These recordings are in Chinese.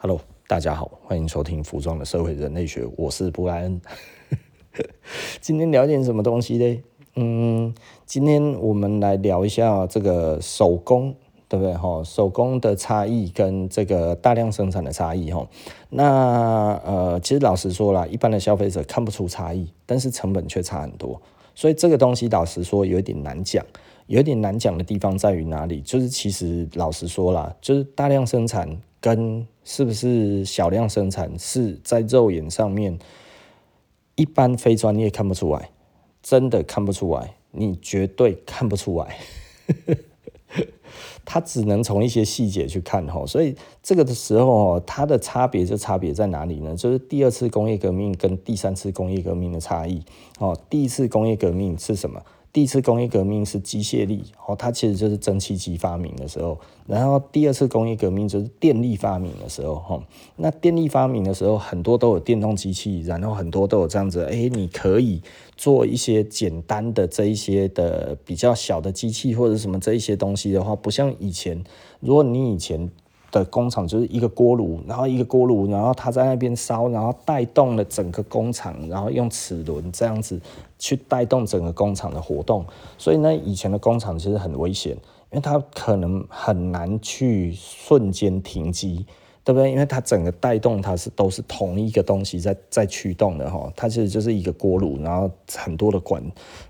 Hello，大家好，欢迎收听服装的社会人类学，我是布莱恩。今天聊点什么东西呢？嗯，今天我们来聊一下这个手工，对不对？哈，手工的差异跟这个大量生产的差异，哈。那呃，其实老实说啦，一般的消费者看不出差异，但是成本却差很多，所以这个东西老实说有一点难讲。有点难讲的地方在于哪里？就是其实老实说啦，就是大量生产跟是不是小量生产是在肉眼上面，一般非专业看不出来，真的看不出来，你绝对看不出来，他只能从一些细节去看吼，所以这个的时候哦它的差别就差别在哪里呢？就是第二次工业革命跟第三次工业革命的差异哦。第一次工业革命是什么？第一次工业革命是机械力，哦，它其实就是蒸汽机发明的时候。然后第二次工业革命就是电力发明的时候，哈。那电力发明的时候，很多都有电动机器，然后很多都有这样子，哎，你可以做一些简单的这一些的比较小的机器或者什么这一些东西的话，不像以前，如果你以前。的工厂就是一个锅炉，然后一个锅炉，然后它在那边烧，然后带动了整个工厂，然后用齿轮这样子去带动整个工厂的活动。所以呢，以前的工厂其实很危险，因为它可能很难去瞬间停机。对不对？因为它整个带动，它是都是同一个东西在在驱动的哈，它其实就是一个锅炉，然后很多的管，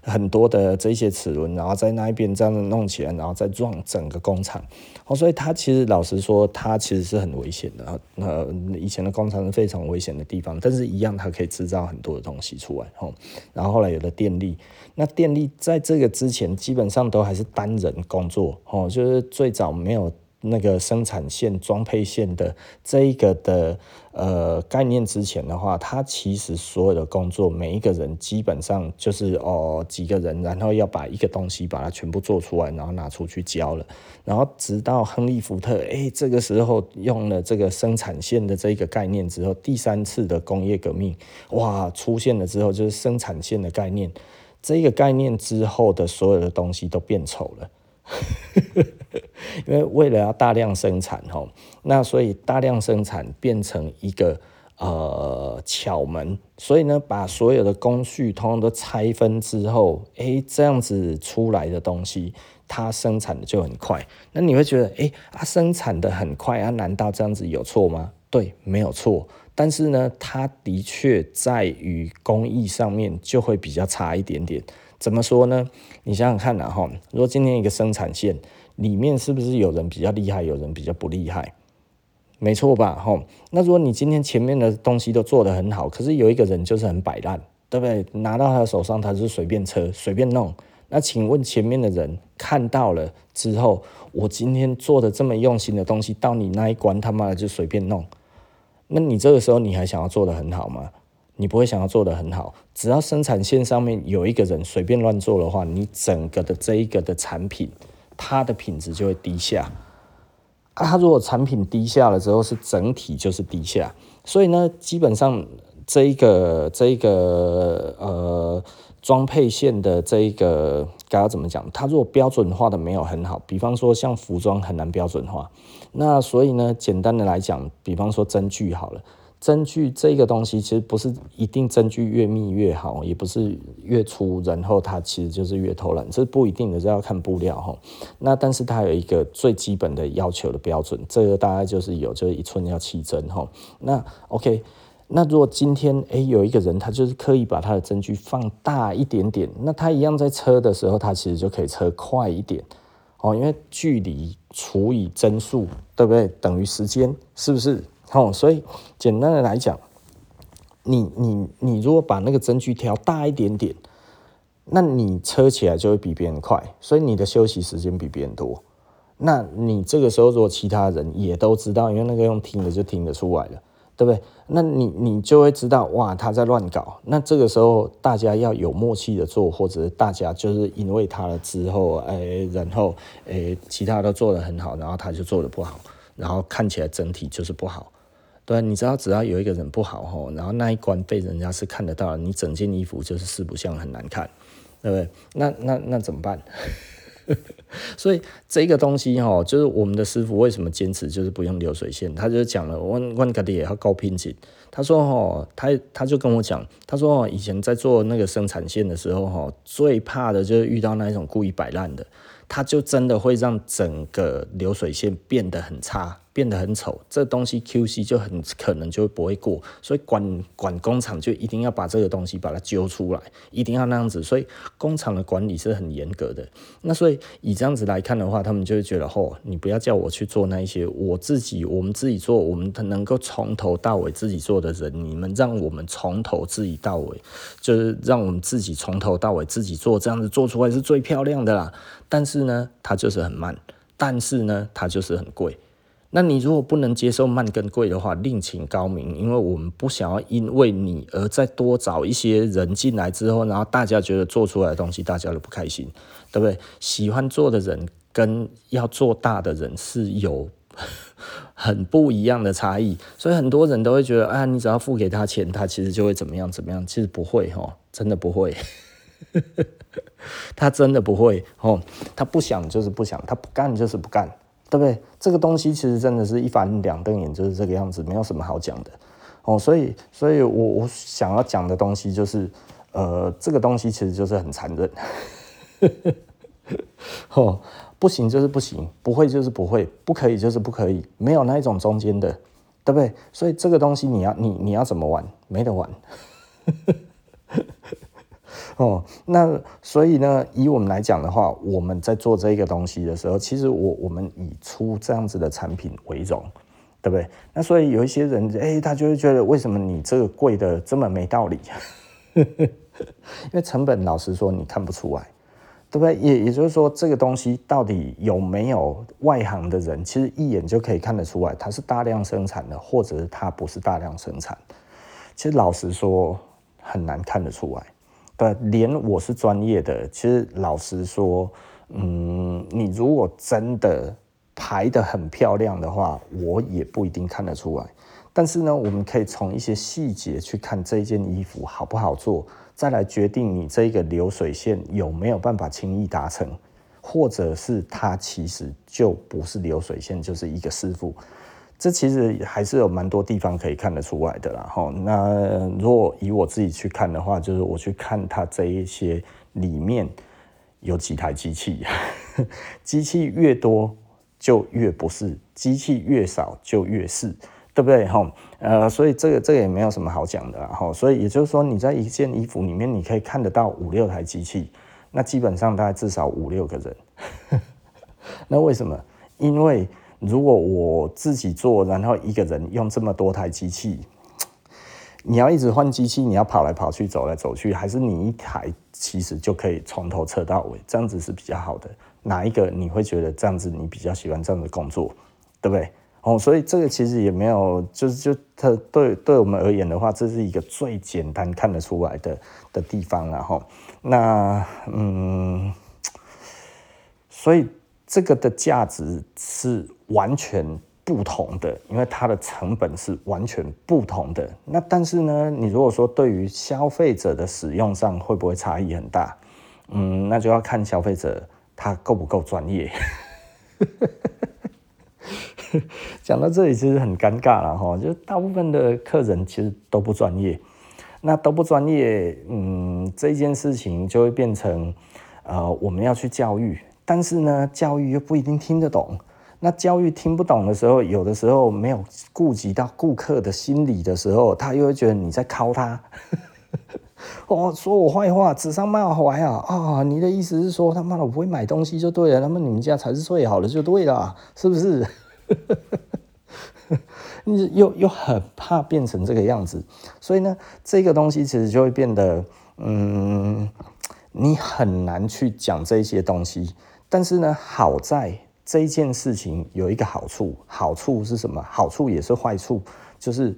很多的这些齿轮，然后在那一边这样弄起来，然后再撞整个工厂。哦，所以它其实老实说，它其实是很危险的。呃，以前的工厂是非常危险的地方，但是一样它可以制造很多的东西出来。哈，然后后来有了电力，那电力在这个之前基本上都还是单人工作。哦，就是最早没有。那个生产线装配线的这一个的呃概念之前的话，它其实所有的工作，每一个人基本上就是哦几个人，然后要把一个东西把它全部做出来，然后拿出去交了。然后直到亨利福特，哎，这个时候用了这个生产线的这个概念之后，第三次的工业革命哇出现了之后，就是生产线的概念。这个概念之后的所有的东西都变丑了。因为为了要大量生产吼，那所以大量生产变成一个呃巧门，所以呢，把所有的工序通通都拆分之后，哎，这样子出来的东西，它生产的就很快。那你会觉得，哎，它生产的很快啊？难道这样子有错吗？对，没有错。但是呢，它的确在于工艺上面就会比较差一点点。怎么说呢？你想想看呐，哈，如果今天一个生产线里面是不是有人比较厉害，有人比较不厉害？没错吧，哈。那如果你今天前面的东西都做得很好，可是有一个人就是很摆烂，对不对？拿到他的手上，他就是随便车，随便弄。那请问前面的人看到了之后，我今天做的这么用心的东西，到你那一关，他妈的就随便弄。那你这个时候你还想要做得很好吗？你不会想要做得很好，只要生产线上面有一个人随便乱做的话，你整个的这一个的产品，它的品质就会低下。啊，它如果产品低下了之后，是整体就是低下。所以呢，基本上这一个这一个呃装配线的这一个该要怎么讲？它如果标准化的没有很好，比方说像服装很难标准化，那所以呢，简单的来讲，比方说针具好了。针具这个东西其实不是一定针具越密越好，也不是越粗然后它其实就是越偷懒，这不一定的，这要看布料哈。那但是它有一个最基本的要求的标准，这个大概就是有，就是一寸要七针哈。那 OK，那如果今天诶有一个人他就是刻意把他的针具放大一点点，那他一样在车的时候，他其实就可以车快一点哦，因为距离除以针数，对不对？等于时间，是不是？哦，所以简单的来讲，你你你如果把那个针距调大一点点，那你车起来就会比别人快，所以你的休息时间比别人多。那你这个时候如果其他人也都知道，因为那个用听的就听得出来了，对不对？那你你就会知道，哇，他在乱搞。那这个时候大家要有默契的做，或者是大家就是因为他了之后，哎，然后哎，其他都做得很好，然后他就做得不好，然后看起来整体就是不好。对，你知道，只要有一个人不好吼，然后那一关被人家是看得到，你整件衣服就是四不像，很难看，对不对？那那那怎么办？所以这个东西哈，就是我们的师傅为什么坚持就是不用流水线？他就讲了，我我家里也要高品质。他说哈，他他就跟我讲，他说以前在做那个生产线的时候哈，最怕的就是遇到那一种故意摆烂的，他就真的会让整个流水线变得很差。变得很丑，这东西 QC 就很可能就不会过，所以管管工厂就一定要把这个东西把它揪出来，一定要那样子，所以工厂的管理是很严格的。那所以以这样子来看的话，他们就会觉得，哦，你不要叫我去做那一些，我自己我们自己做，我们能够从头到尾自己做的人，你们让我们从头自己到尾，就是让我们自己从头到尾自己做，这样子做出来是最漂亮的啦。但是呢，它就是很慢，但是呢，它就是很贵。那你如果不能接受慢跟贵的话，另请高明，因为我们不想要因为你而再多找一些人进来之后，然后大家觉得做出来的东西大家都不开心，对不对？喜欢做的人跟要做大的人是有 很不一样的差异，所以很多人都会觉得啊，你只要付给他钱，他其实就会怎么样怎么样，其实不会哦，真的不会，他真的不会哦，他不想就是不想，他不干就是不干。对不对？这个东西其实真的是一翻两瞪眼，就是这个样子，没有什么好讲的哦。所以，所以我我想要讲的东西就是，呃，这个东西其实就是很残忍。哦，不行就是不行，不会就是不会，不可以就是不可以，没有那一种中间的，对不对？所以这个东西你要你你要怎么玩？没得玩。哦，那所以呢，以我们来讲的话，我们在做这个东西的时候，其实我我们以出这样子的产品为荣，对不对？那所以有一些人，哎，他就会觉得，为什么你这个贵的这么没道理？因为成本，老实说，你看不出来，对不对？也也就是说，这个东西到底有没有外行的人，其实一眼就可以看得出来，它是大量生产的，或者是它不是大量生产。其实老实说，很难看得出来。连我是专业的，其实老实说，嗯，你如果真的排得很漂亮的话，我也不一定看得出来。但是呢，我们可以从一些细节去看这件衣服好不好做，再来决定你这个流水线有没有办法轻易达成，或者是它其实就不是流水线，就是一个师傅。这其实还是有蛮多地方可以看得出来的啦。哈，那如果以我自己去看的话，就是我去看它这一些里面有几台机器，机器越多就越不是，机器越少就越是，对不对？哈，呃，所以这个这个也没有什么好讲的。哈，所以也就是说，你在一件衣服里面，你可以看得到五六台机器，那基本上大概至少五六个人。那为什么？因为如果我自己做，然后一个人用这么多台机器，你要一直换机器，你要跑来跑去，走来走去，还是你一台其实就可以从头测到尾，这样子是比较好的。哪一个你会觉得这样子你比较喜欢这样的工作，对不对？哦，所以这个其实也没有，就是就它对对我们而言的话，这是一个最简单看得出来的的地方，然后那嗯，所以。这个的价值是完全不同的，因为它的成本是完全不同的。那但是呢，你如果说对于消费者的使用上会不会差异很大？嗯，那就要看消费者他够不够专业。讲到这里其实很尴尬了哈，就大部分的客人其实都不专业，那都不专业，嗯，这件事情就会变成呃，我们要去教育。但是呢，教育又不一定听得懂。那教育听不懂的时候，有的时候没有顾及到顾客的心理的时候，他又会觉得你在考他，哦，说我坏话，指桑骂槐啊啊！你的意思是说，他妈的我不会买东西就对了，那么你们家才是最好的就对了，是不是？你又又很怕变成这个样子，所以呢，这个东西其实就会变得，嗯，你很难去讲这些东西。但是呢，好在这一件事情有一个好处，好处是什么？好处也是坏处，就是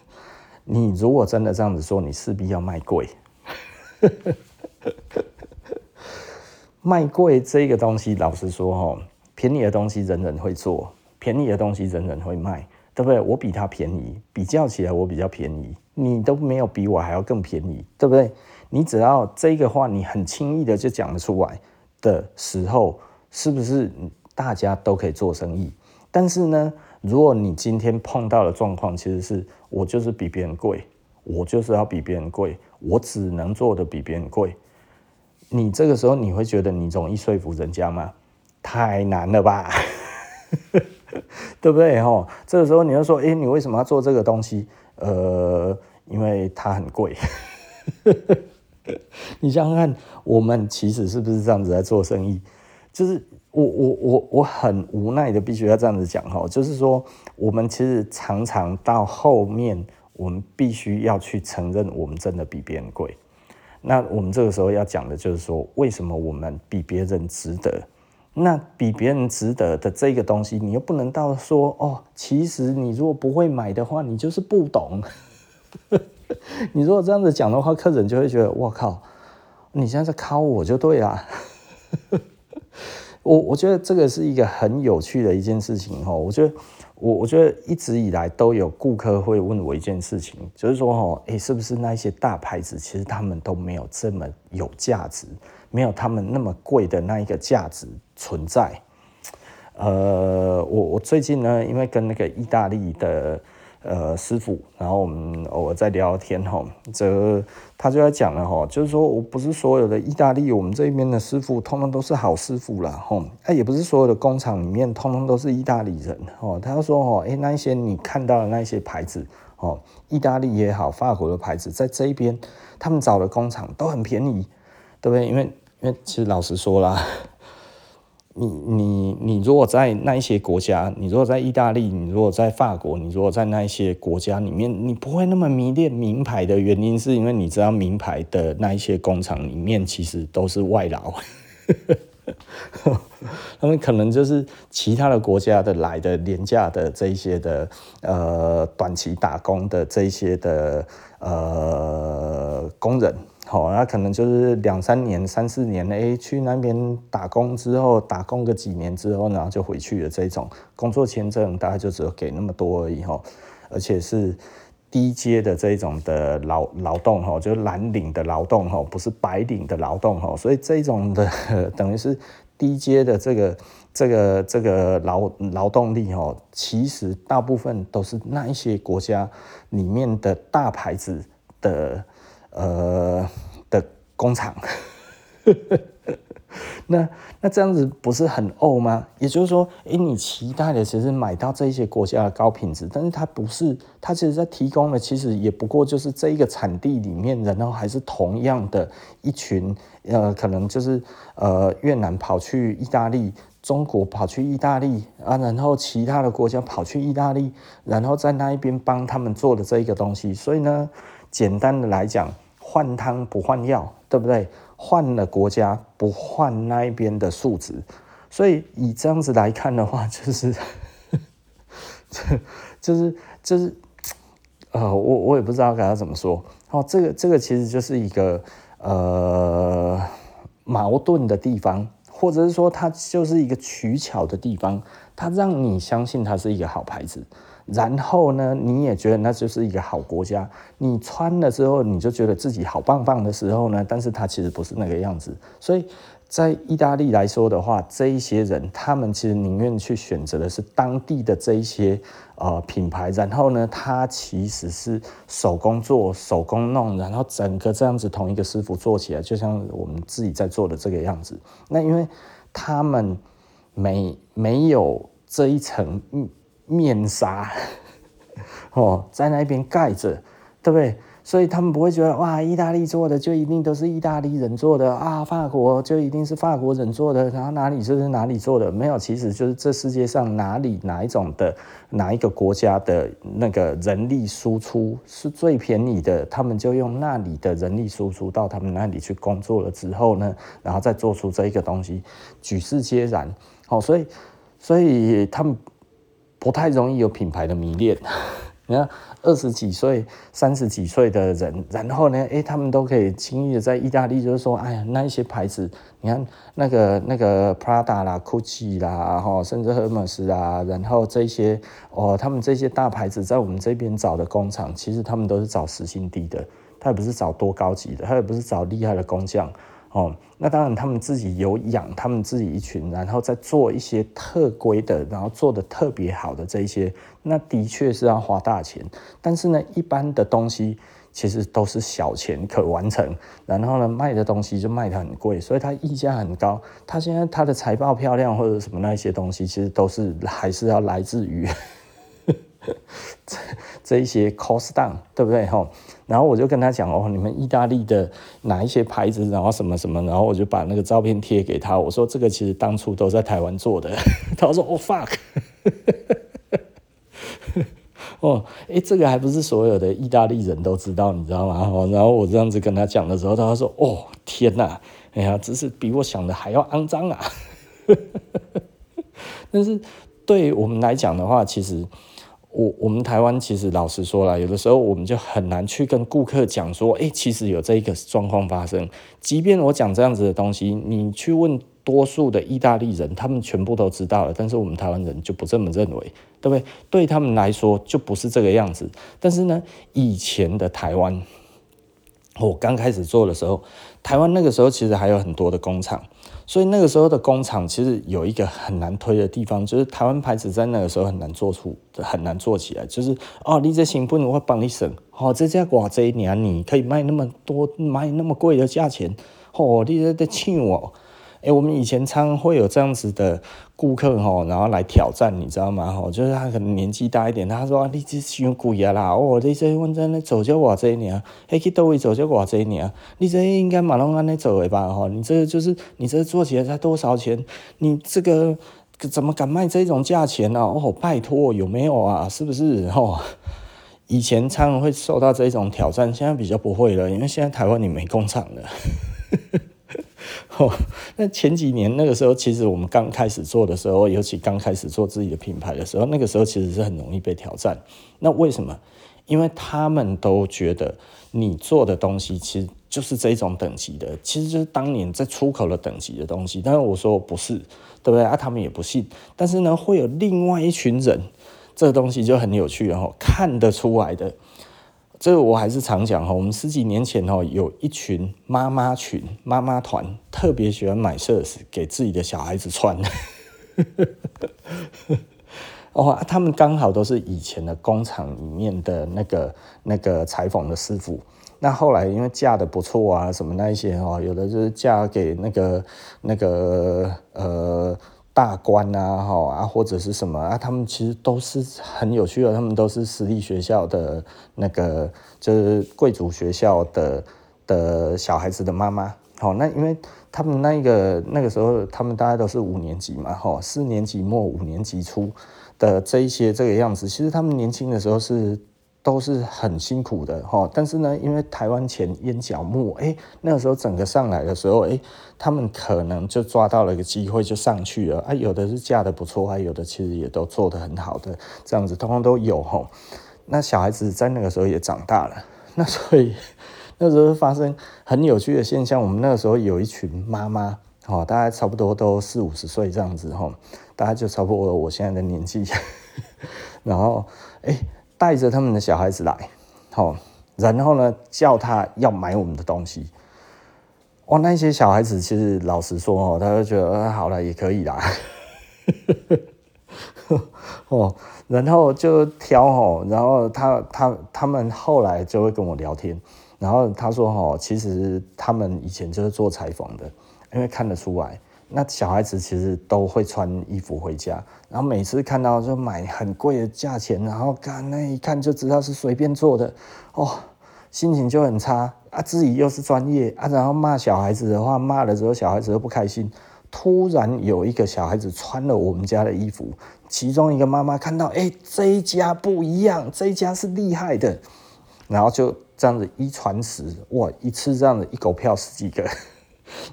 你如果真的这样子说，你势必要卖贵。卖贵这个东西，老实说哈，便宜的东西人人会做，便宜的东西人人会卖，对不对？我比他便宜，比较起来我比较便宜，你都没有比我还要更便宜，对不对？你只要这个话，你很轻易的就讲得出来。的时候，是不是大家都可以做生意？但是呢，如果你今天碰到的状况，其实是我就是比别人贵，我就是要比别人贵，我只能做的比别人贵。你这个时候你会觉得你容易说服人家吗？太难了吧，对不对？哈，这个时候你要说，哎，你为什么要做这个东西？呃，因为它很贵。你想想看，我们其实是不是这样子在做生意？就是我我我我很无奈的，必须要这样子讲哈，就是说，我们其实常常到后面，我们必须要去承认，我们真的比别人贵。那我们这个时候要讲的就是说，为什么我们比别人值得？那比别人值得的这个东西，你又不能到说哦，其实你如果不会买的话，你就是不懂。你如果这样子讲的话，客人就会觉得我靠，你现在在考我就对了。我我觉得这个是一个很有趣的一件事情哈。我觉得我我觉得一直以来都有顾客会问我一件事情，就是说哈，诶，是不是那些大牌子其实他们都没有这么有价值，没有他们那么贵的那一个价值存在？呃，我我最近呢，因为跟那个意大利的。呃，师傅，然后我们偶尔在聊天哈，这他就在讲了哈，就是说我不是所有的意大利，我们这边的师傅通通都是好师傅啦。哈，哎，也不是所有的工厂里面通通都是意大利人哦。他说哦，哎，那一些你看到的那些牌子哦，意大利也好，法国的牌子，在这一边他们找的工厂都很便宜，对不对？因为因为其实老实说啦。你你你如果在那一些国家，你如果在意大利，你如果在法国，你如果在那一些国家里面，你不会那么迷恋名牌的原因，是因为你知道名牌的那一些工厂里面其实都是外劳，他们可能就是其他的国家的来的廉价的这些的呃短期打工的这些的呃工人。好，那可能就是两三年、三四年，哎，去那边打工之后，打工个几年之后，然后就回去了。这种工作签证大概就只有给那么多而已，哈，而且是低阶的这种的劳劳动，哈，就是蓝领的劳动，哈，不是白领的劳动，哈，所以这种的 等于是低阶的这个这个这个劳劳动力，哈，其实大部分都是那一些国家里面的大牌子的。呃的工厂，那那这样子不是很欧吗？也就是说，哎，你期待的其实买到这些国家的高品质，但是它不是，它其实在提供的其实也不过就是这一个产地里面，然后还是同样的一群，呃，可能就是呃越南跑去意大利，中国跑去意大利啊，然后其他的国家跑去意大利，然后在那一边帮他们做的这一个东西，所以呢。简单的来讲，换汤不换药，对不对？换了国家不换那一边的素质，所以以这样子来看的话，就是，就是就是，呃，我我也不知道该要怎么说。哦，这个这个其实就是一个呃矛盾的地方，或者是说它就是一个取巧的地方，它让你相信它是一个好牌子。然后呢，你也觉得那就是一个好国家。你穿了之后，你就觉得自己好棒棒的时候呢，但是它其实不是那个样子。所以在意大利来说的话，这一些人他们其实宁愿去选择的是当地的这一些呃品牌。然后呢，他其实是手工做、手工弄，然后整个这样子同一个师傅做起来，就像我们自己在做的这个样子。那因为他们没没有这一层。面纱，哦，在那边盖着，对不对？所以他们不会觉得哇，意大利做的就一定都是意大利人做的啊，法国就一定是法国人做的，然后哪里就是哪里做的，没有，其实就是这世界上哪里哪一种的哪一个国家的那个人力输出是最便宜的，他们就用那里的人力输出到他们那里去工作了之后呢，然后再做出这一个东西，举世皆然。哦，所以所以他们。不太容易有品牌的迷恋，你看二十几岁、三十几岁的人，然后呢，哎，他们都可以轻易的在意大利，就是说，哎呀，那一些牌子，你看那个那个 Prada 啦、Gucci 啦，哈，甚至 Hermes 啊，然后这些哦，他们这些大牌子在我们这边找的工厂，其实他们都是找时薪低的，他也不是找多高级的，他也不是找厉害的工匠。哦，那当然他们自己有养他们自己一群，然后再做一些特规的，然后做得特别好的这一些，那的确是要花大钱。但是呢，一般的东西其实都是小钱可完成，然后呢，卖的东西就卖得很贵，所以它溢价很高。它现在它的财报漂亮或者什么那一些东西，其实都是还是要来自于。这这一些 cost down 对不对哈？然后我就跟他讲哦，你们意大利的哪一些牌子，然后什么什么，然后我就把那个照片贴给他。我说这个其实当初都在台湾做的。他说哦 fuck，哦，哎，这个还不是所有的意大利人都知道，你知道吗？然后我这样子跟他讲的时候，他说哦天哪，哎呀，这是比我想的还要肮脏啊。但是对我们来讲的话，其实。我我们台湾其实老实说了，有的时候我们就很难去跟顾客讲说，哎、其实有这一个状况发生。即便我讲这样子的东西，你去问多数的意大利人，他们全部都知道了，但是我们台湾人就不这么认为，对不对？对他们来说就不是这个样子。但是呢，以前的台湾，我刚开始做的时候，台湾那个时候其实还有很多的工厂。所以那个时候的工厂其实有一个很难推的地方，就是台湾牌子在那个时候很难做出，很难做起来。就是哦，你这成本我会帮你省，哦，这家寡这一年你可以卖那么多，卖那么贵的价钱，哦，你这在气我。哎，我们以前常会有这样子的顾客哈，然后来挑战，你知道吗？哈，就是他可能年纪大一点，他说：“你这太贵啊啦！哦，你这问真的走就偌济年，还去倒位走就偌济年，你这应该马上按呢走的吧？哈，你这就是你这做起来才多少钱？你这个怎么敢卖这种价钱呢？哦，拜托，有没有啊？是不是？哈，以前仓会受到这种挑战，现在比较不会了，因为现在台湾你没工厂了。哦，那前几年那个时候，其实我们刚开始做的时候，尤其刚开始做自己的品牌的时候，那个时候其实是很容易被挑战。那为什么？因为他们都觉得你做的东西其实就是这种等级的，其实就是当年在出口的等级的东西。但是我说不是，对不对啊？他们也不信。但是呢，会有另外一群人，这个东西就很有趣，然后看得出来的。这个我还是常讲哈，我们十几年前哈，有一群妈妈群、妈妈团，特别喜欢买 shirts 给自己的小孩子穿。哦，他们刚好都是以前的工厂里面的那个那个裁缝的师傅。那后来因为嫁得不错啊，什么那一些哈，有的就是嫁给那个那个呃。大官啊，哈啊，或者是什么啊，他们其实都是很有趣的，他们都是私立学校的那个，就是贵族学校的的小孩子的妈妈。好，那因为他们那个那个时候，他们大概都是五年级嘛，哈，四年级末五年级初的这一些这个样子，其实他们年轻的时候是。都是很辛苦的哈，但是呢，因为台湾钱淹脚木，哎，那个时候整个上来的时候，哎，他们可能就抓到了一个机会就上去了啊。有的是嫁得不错，还有的其实也都做得很好的，这样子通通都有哈。那小孩子在那个时候也长大了，那所以那时候发生很有趣的现象。我们那个时候有一群妈妈，哦，大概差不多都四五十岁这样子哈，大概就差不多我现在的年纪，然后哎。带着他们的小孩子来，好，然后呢，叫他要买我们的东西。哦，那些小孩子其实老实说哦，他就觉得，好了，也可以啦。哦，然后就挑哦，然后他他他们后来就会跟我聊天，然后他说哦，其实他们以前就是做裁缝的，因为看得出来。那小孩子其实都会穿衣服回家，然后每次看到就买很贵的价钱，然后看那一看就知道是随便做的，哦，心情就很差啊。自己又是专业啊，然后骂小孩子的话，骂了之后小孩子又不开心。突然有一个小孩子穿了我们家的衣服，其中一个妈妈看到，哎，这一家不一样，这一家是厉害的，然后就这样子一传十，哇，一次这样子一狗票十几个。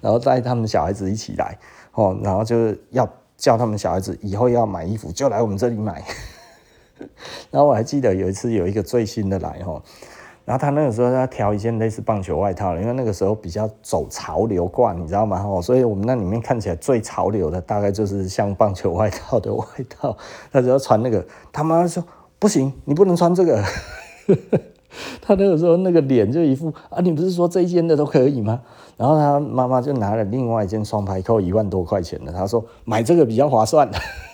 然后带他们小孩子一起来，哦，然后就是要叫他们小孩子以后要买衣服就来我们这里买。然后我还记得有一次有一个最新的来，哦，然后他那个时候要挑一件类似棒球外套，因为那个时候比较走潮流挂，你知道吗？哦，所以我们那里面看起来最潮流的大概就是像棒球外套的外套，他只要穿那个，他妈说不行，你不能穿这个。他那个时候那个脸就一副啊，你不是说这一件的都可以吗？然后他妈妈就拿了另外一件双排扣，一万多块钱的，他说买这个比较划算，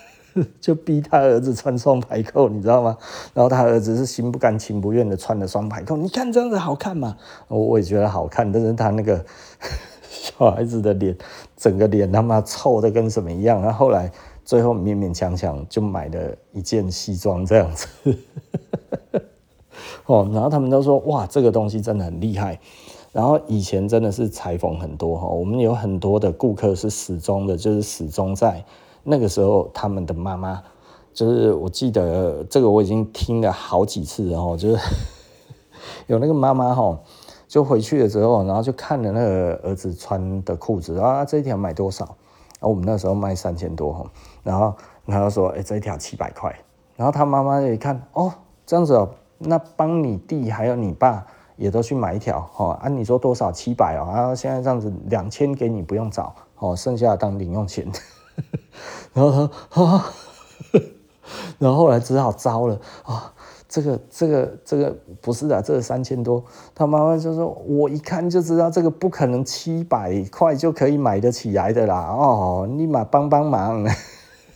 就逼他儿子穿双排扣，你知道吗？然后他儿子是心不甘情不愿的穿了双排扣，你看这样子好看吗？我也觉得好看，但是他那个小孩子的脸，整个脸他妈臭的跟什么一样。然后后来最后勉勉强强就买了一件西装这样子。哦，然后他们都说哇，这个东西真的很厉害。然后以前真的是裁缝很多哈，我们有很多的顾客是始终的，就是始终在那个时候，他们的妈妈，就是我记得这个我已经听了好几次了哈，就是有那个妈妈哈，就回去了之后，然后就看了那个儿子穿的裤子啊，这一条买多少？然后我们那时候卖三千多哈，然后他就说哎，这一条七百块，然后他妈妈一看哦，这样子哦，那帮你弟还有你爸。也都去买一条，哦，按你说多少七百哦，然后现在这样子两千给你不用找，哦，剩下的当零用钱。然后他，啊，然后后来只好招了啊，这个这个这个不是的，这个三千多。他妈妈就说，我一看就知道这个不可能七百块就可以买得起来的啦，哦，立马帮帮忙。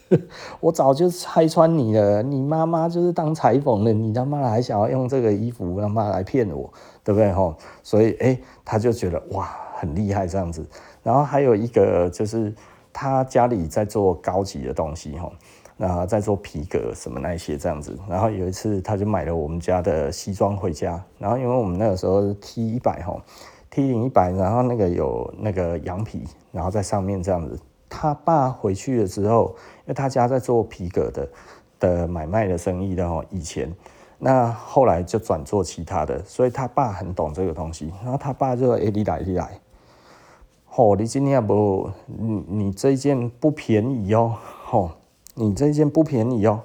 我早就拆穿你了，你妈妈就是当裁缝的，你他妈还想要用这个衣服他妈来骗我，对不对吼？所以哎、他就觉得哇很厉害这样子。然后还有一个就是他家里在做高级的东西吼，那在做皮革什么那些这样子。然后有一次他就买了我们家的西装回家，然后因为我们那个时候是 T 一百吼，T 零一百，然后那个有那个羊皮，然后在上面这样子。他爸回去了之后，因为他家在做皮革的的买卖的生意的哦，以前，那后来就转做其他的，所以他爸很懂这个东西。然后他爸就说：“哎，你来，你来，哦，你今天不，你你这一件不便宜哦，哦，你这一件不便宜哦。”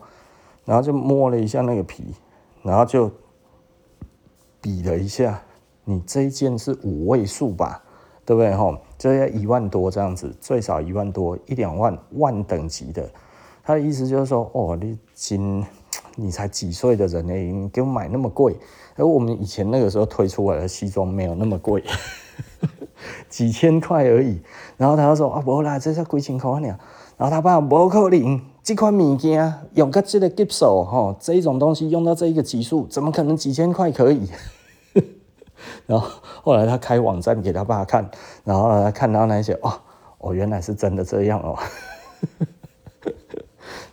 然后就摸了一下那个皮，然后就比了一下，你这一件是五位数吧？对不对？吼，这要一万多这样子，最少一万多，一两万万等级的。他的意思就是说，哦，你今你才几岁的人呢？你给我买那么贵？而我们以前那个时候推出来的西装没有那么贵，几千块而已。然后他就说啊，不啦，这才几千块呢。然后他爸不可能，这款物件用到这个级数，哈，这种东西用到这一个级数，怎么可能几千块可以？然后后来他开网站给他爸看，然后他看到那些哦哦，原来是真的这样哦，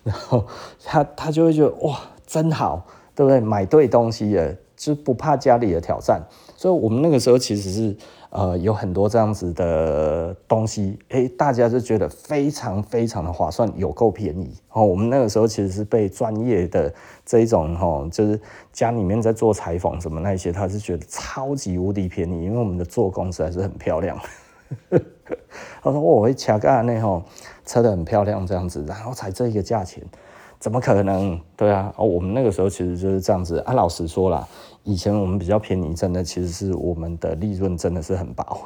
然后他他就会觉得哇，真好，对不对？买对东西了，就不怕家里的挑战。所以我们那个时候其实是。呃，有很多这样子的东西，诶，大家就觉得非常非常的划算，有够便宜哦。我们那个时候其实是被专业的这一种哈，就是家里面在做裁缝什么那些，他是觉得超级无敌便宜，因为我们的做工实在是很漂亮。他说我会掐干那吼，车的很漂亮这样子，然后才这一个价钱，怎么可能？对啊，哦，我们那个时候其实就是这样子啊。老实说啦。以前我们比较便宜，真的其实是我们的利润真的是很薄，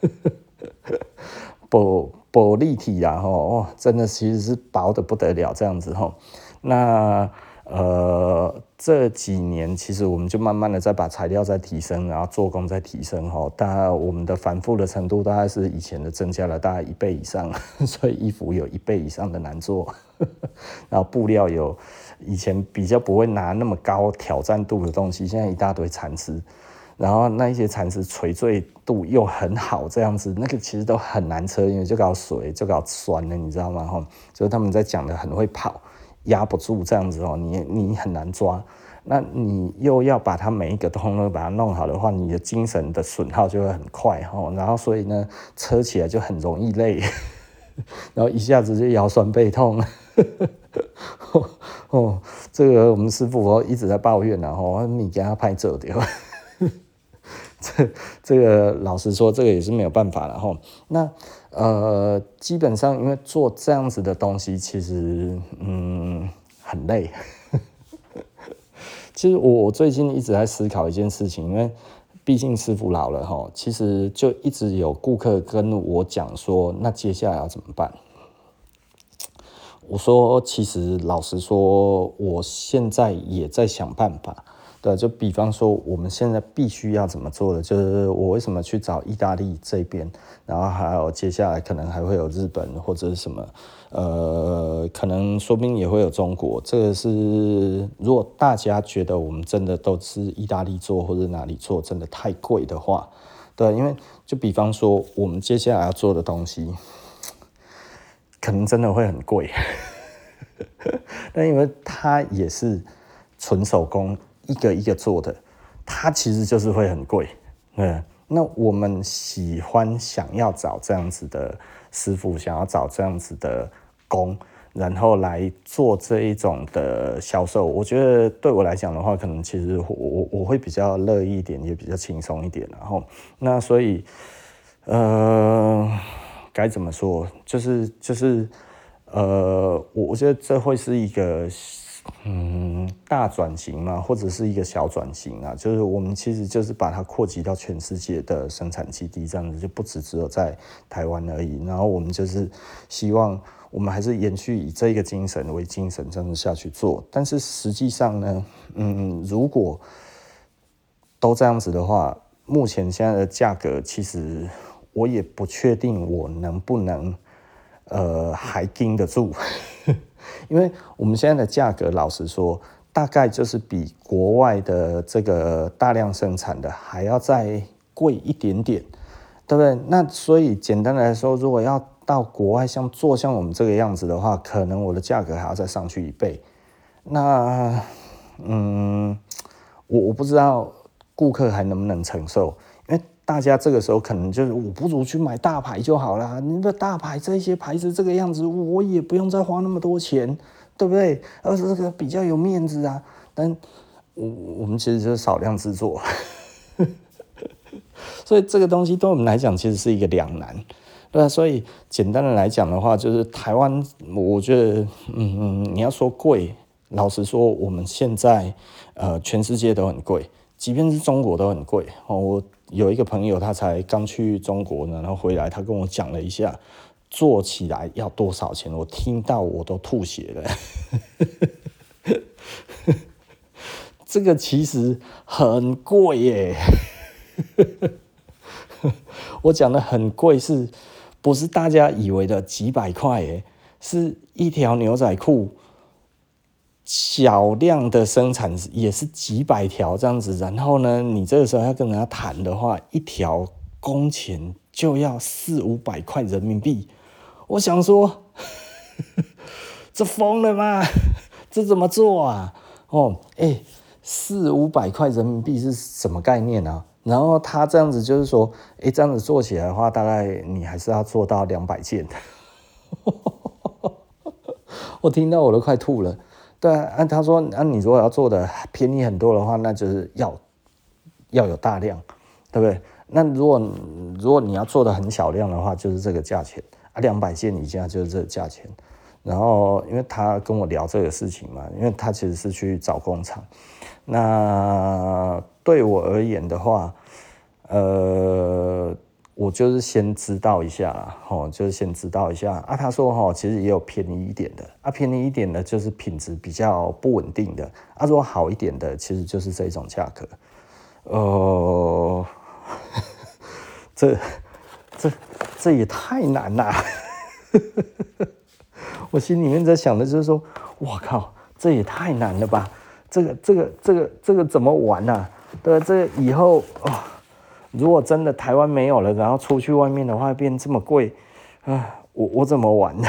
薄薄立体啊，哦，真的其实是薄得不得了这样子吼。那呃这几年其实我们就慢慢的在把材料在提升，然后做工在提升吼，大我们的繁复的程度大概是以前的增加了大概一倍以上，所以衣服有一倍以上的难做，然后布料有。以前比较不会拿那么高挑战度的东西，现在一大堆蚕丝，然后那一些蚕丝垂坠度又很好，这样子那个其实都很难车，因为就搞水就搞酸了，你知道吗？哈，就是他们在讲的很会跑，压不住这样子哦，你你很难抓，那你又要把它每一个通都把它弄好的话，你的精神的损耗就会很快哦，然后所以呢，车起来就很容易累，然后一下子就腰酸背痛。哦，这个我们师傅哦一直在抱怨，然后你给他拍照掉。这这个老实说，这个也是没有办法了哈。那呃，基本上因为做这样子的东西，其实嗯很累。其实我我最近一直在思考一件事情，因为毕竟师傅老了哈，其实就一直有顾客跟我讲说，那接下来要怎么办？我说，其实老实说，我现在也在想办法。对，就比方说，我们现在必须要怎么做的，就是我为什么去找意大利这边，然后还有接下来可能还会有日本或者是什么，呃，可能说不定也会有中国。这个是如果大家觉得我们真的都是意大利做或者哪里做，真的太贵的话，对，因为就比方说，我们接下来要做的东西，可能真的会很贵，但因为它也是纯手工。一个一个做的，它其实就是会很贵。嗯，那我们喜欢想要找这样子的师傅，想要找这样子的工，然后来做这一种的销售。我觉得对我来讲的话，可能其实我我我会比较乐意一点，也比较轻松一点。然后，那所以，呃，该怎么说？就是就是，呃，我我觉得这会是一个。嗯，大转型嘛，或者是一个小转型啊，就是我们其实就是把它扩及到全世界的生产基地，这样子就不只只有在台湾而已。然后我们就是希望我们还是延续以这个精神为精神，这样子下去做。但是实际上呢，嗯，如果都这样子的话，目前现在的价格，其实我也不确定我能不能，呃，还盯得住。因为我们现在的价格，老实说，大概就是比国外的这个大量生产的还要再贵一点点，对不对？那所以简单来说，如果要到国外像做像我们这个样子的话，可能我的价格还要再上去一倍。那，嗯，我我不知道顾客还能不能承受。大家这个时候可能就是，我不如去买大牌就好了。你的大牌这些牌子这个样子，我也不用再花那么多钱，对不对？而且这个比较有面子啊。但我我们其实就是少量制作，所以这个东西对我们来讲其实是一个两难，对吧？所以简单的来讲的话，就是台湾，我觉得，嗯嗯，你要说贵，老实说，我们现在呃，全世界都很贵，即便是中国都很贵。我。有一个朋友，他才刚去中国呢，然后回来，他跟我讲了一下，做起来要多少钱，我听到我都吐血了。这个其实很贵耶，我讲的很贵，是不是大家以为的几百块？耶，是一条牛仔裤。小量的生产也是几百条这样子，然后呢，你这个时候要跟人家谈的话，一条工钱就要四五百块人民币。我想说，这疯了吗？这怎么做啊？哦，哎，四五百块人民币是什么概念啊？然后他这样子就是说，哎，这样子做起来的话，大概你还是要做到两百件。我听到我都快吐了。对啊，他说，那你如果要做的便宜很多的话，那就是要要有大量，对不对？那如果如果你要做的很小量的话，就是这个价钱啊，两百件以下就是这个价钱。然后，因为他跟我聊这个事情嘛，因为他其实是去找工厂。那对我而言的话，呃。我就是先知道一下啦，吼，就是先知道一下啊。他说，吼，其实也有便宜一点的啊，便宜一点的，就是品质比较不稳定的啊。如果好一点的，其实就是这种价格。呃，这这这也太难了。我心里面在想的就是说，我靠，这也太难了吧？这个这个这个这个怎么玩啊？对，这个以后哦。如果真的台湾没有了，然后出去外面的话变这么贵，啊，我我怎么玩呢？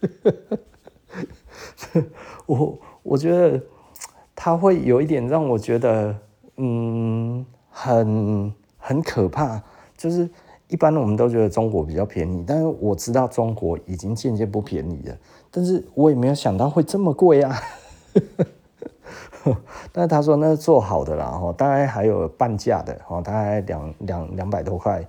我我觉得它会有一点让我觉得，嗯，很很可怕。就是一般我们都觉得中国比较便宜，但是我知道中国已经渐渐不便宜了，但是我也没有想到会这么贵啊。但是他说那是做好的啦，哈，大概还有半价的，哈，大概两两两百多块，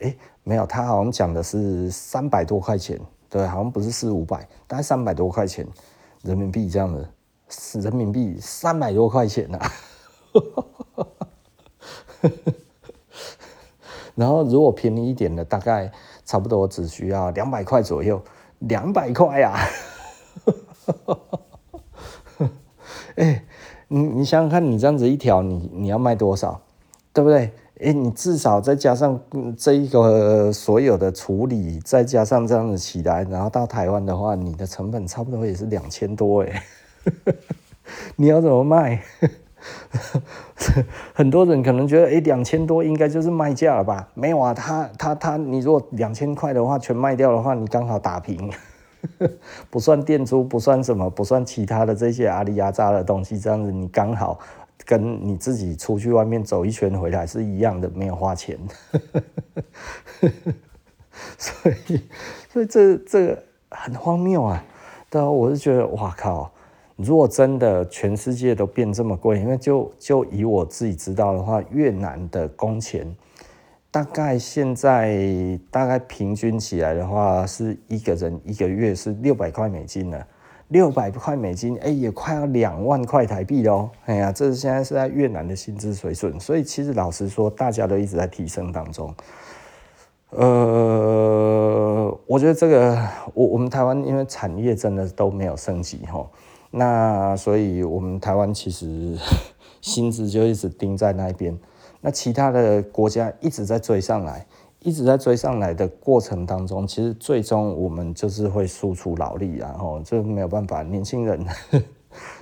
哎，没有，他好像讲的是三百多块钱，对，好像不是四五百，大概三百多块钱人民币这样的，人民币三百多块钱呐、啊，然后如果便宜一点的，大概差不多只需要两百块左右，两百块呀。哎、你你想想看，你这样子一条，你你要卖多少，对不对？哎、欸，你至少再加上这一个所有的处理，再加上这样子起来，然后到台湾的话，你的成本差不多也是两千多哎。你要怎么卖？很多人可能觉得，哎，两千多应该就是卖价了吧？没有啊，他他他，你如果两千块的话，全卖掉的话，你刚好打平。不算店租，不算什么，不算其他的这些阿里压榨的东西，这样子你刚好跟你自己出去外面走一圈回来是一样的，没有花钱。所以，所以这这个很荒谬啊！对啊，我是觉得，哇靠！如果真的全世界都变这么贵，因为就就以我自己知道的话，越南的工钱。大概现在大概平均起来的话，是一个人一个月是六百块美金了，六百块美金，哎，也快要两万块台币喽。哎呀，这是现在是在越南的薪资水准，所以其实老实说，大家都一直在提升当中。呃，我觉得这个我我们台湾因为产业真的都没有升级哈，那所以我们台湾其实薪资就一直盯在那边。那其他的国家一直在追上来，一直在追上来的过程当中，其实最终我们就是会输出劳力，然后这没有办法。年轻人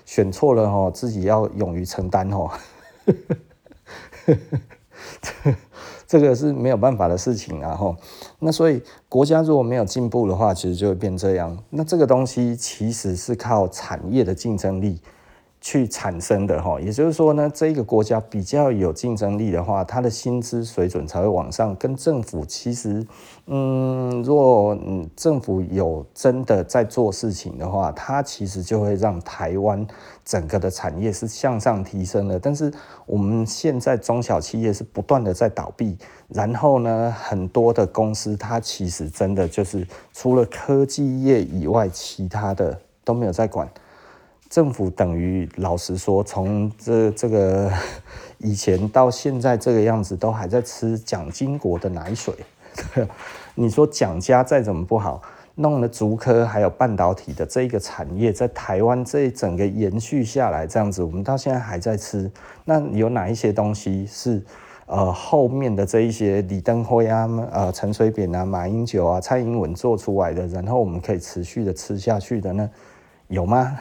选错了哈，自己要勇于承担哦。这个是没有办法的事情啊哈。那所以国家如果没有进步的话，其实就会变这样。那这个东西其实是靠产业的竞争力。去产生的哈，也就是说呢，这个国家比较有竞争力的话，它的薪资水准才会往上。跟政府其实，嗯，若嗯政府有真的在做事情的话，它其实就会让台湾整个的产业是向上提升的。但是我们现在中小企业是不断的在倒闭，然后呢，很多的公司它其实真的就是除了科技业以外，其他的都没有在管。政府等于老实说，从这这个 以前到现在这个样子，都还在吃蒋经国的奶水。你说蒋家再怎么不好，弄了竹科还有半导体的这一个产业，在台湾这整个延续下来这样子，我们到现在还在吃。那有哪一些东西是呃后面的这一些李登辉啊、呃陈水扁啊、马英九啊、蔡英文做出来的，然后我们可以持续的吃下去的呢？有吗？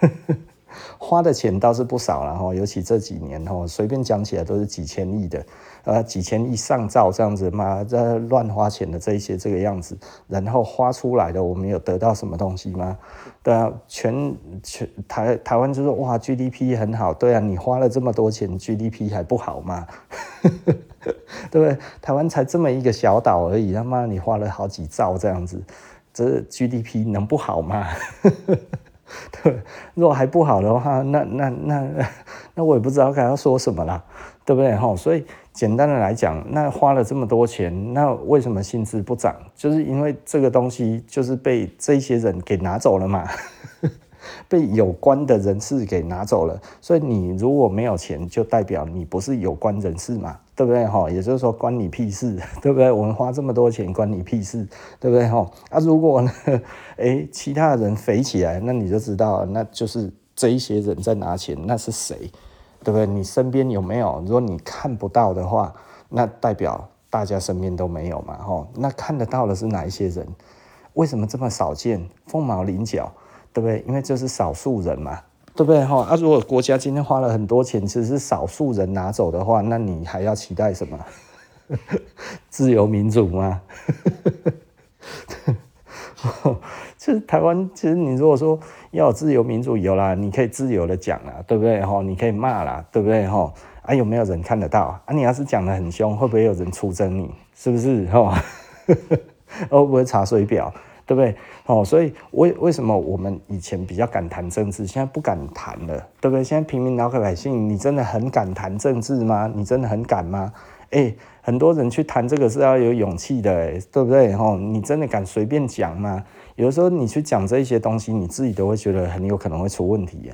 花的钱倒是不少了哈，尤其这几年哈，随便讲起来都是几千亿的，呃，几千亿上兆这样子嘛，这乱花钱的这一些这个样子，然后花出来的我们有得到什么东西吗？对啊，全全台台湾就说哇 GDP 很好，对啊，你花了这么多钱 GDP 还不好吗？对不对？台湾才这么一个小岛而已，他妈你花了好几兆这样子，这 GDP 能不好吗？对，如果还不好的话，那那那 那我也不知道该要说什么了，对不对哈？所以简单的来讲，那花了这么多钱，那为什么薪资不涨？就是因为这个东西就是被这些人给拿走了嘛。被有关的人士给拿走了，所以你如果没有钱，就代表你不是有关人士嘛，对不对哈？也就是说关你屁事，对不对？我们花这么多钱关你屁事，对不对哈？啊，如果呢，哎，其他人肥起来，那你就知道，那就是这一些人在拿钱，那是谁？对不对？你身边有没有？如果你看不到的话，那代表大家身边都没有嘛，哈？那看得到的是哪一些人？为什么这么少见？凤毛麟角。对不对？因为这是少数人嘛，对不对？哈，啊，如果国家今天花了很多钱，其实是少数人拿走的话，那你还要期待什么？自由民主吗？其实台湾，其实你如果说要有自由民主，有啦，你可以自由的讲啦，对不对？哈，你可以骂啦，对不对？哈，啊，有没有人看得到？啊，你要是讲得很凶，会不会有人出征你？是不是？哈，会 不会查水表？对不对？哦，所以为为什么我们以前比较敢谈政治，现在不敢谈了？对不对？现在平民老百姓，你真的很敢谈政治吗？你真的很敢吗？哎，很多人去谈这个是要有勇气的，对不对？哦，你真的敢随便讲吗？有时候你去讲这些东西，你自己都会觉得很有可能会出问题，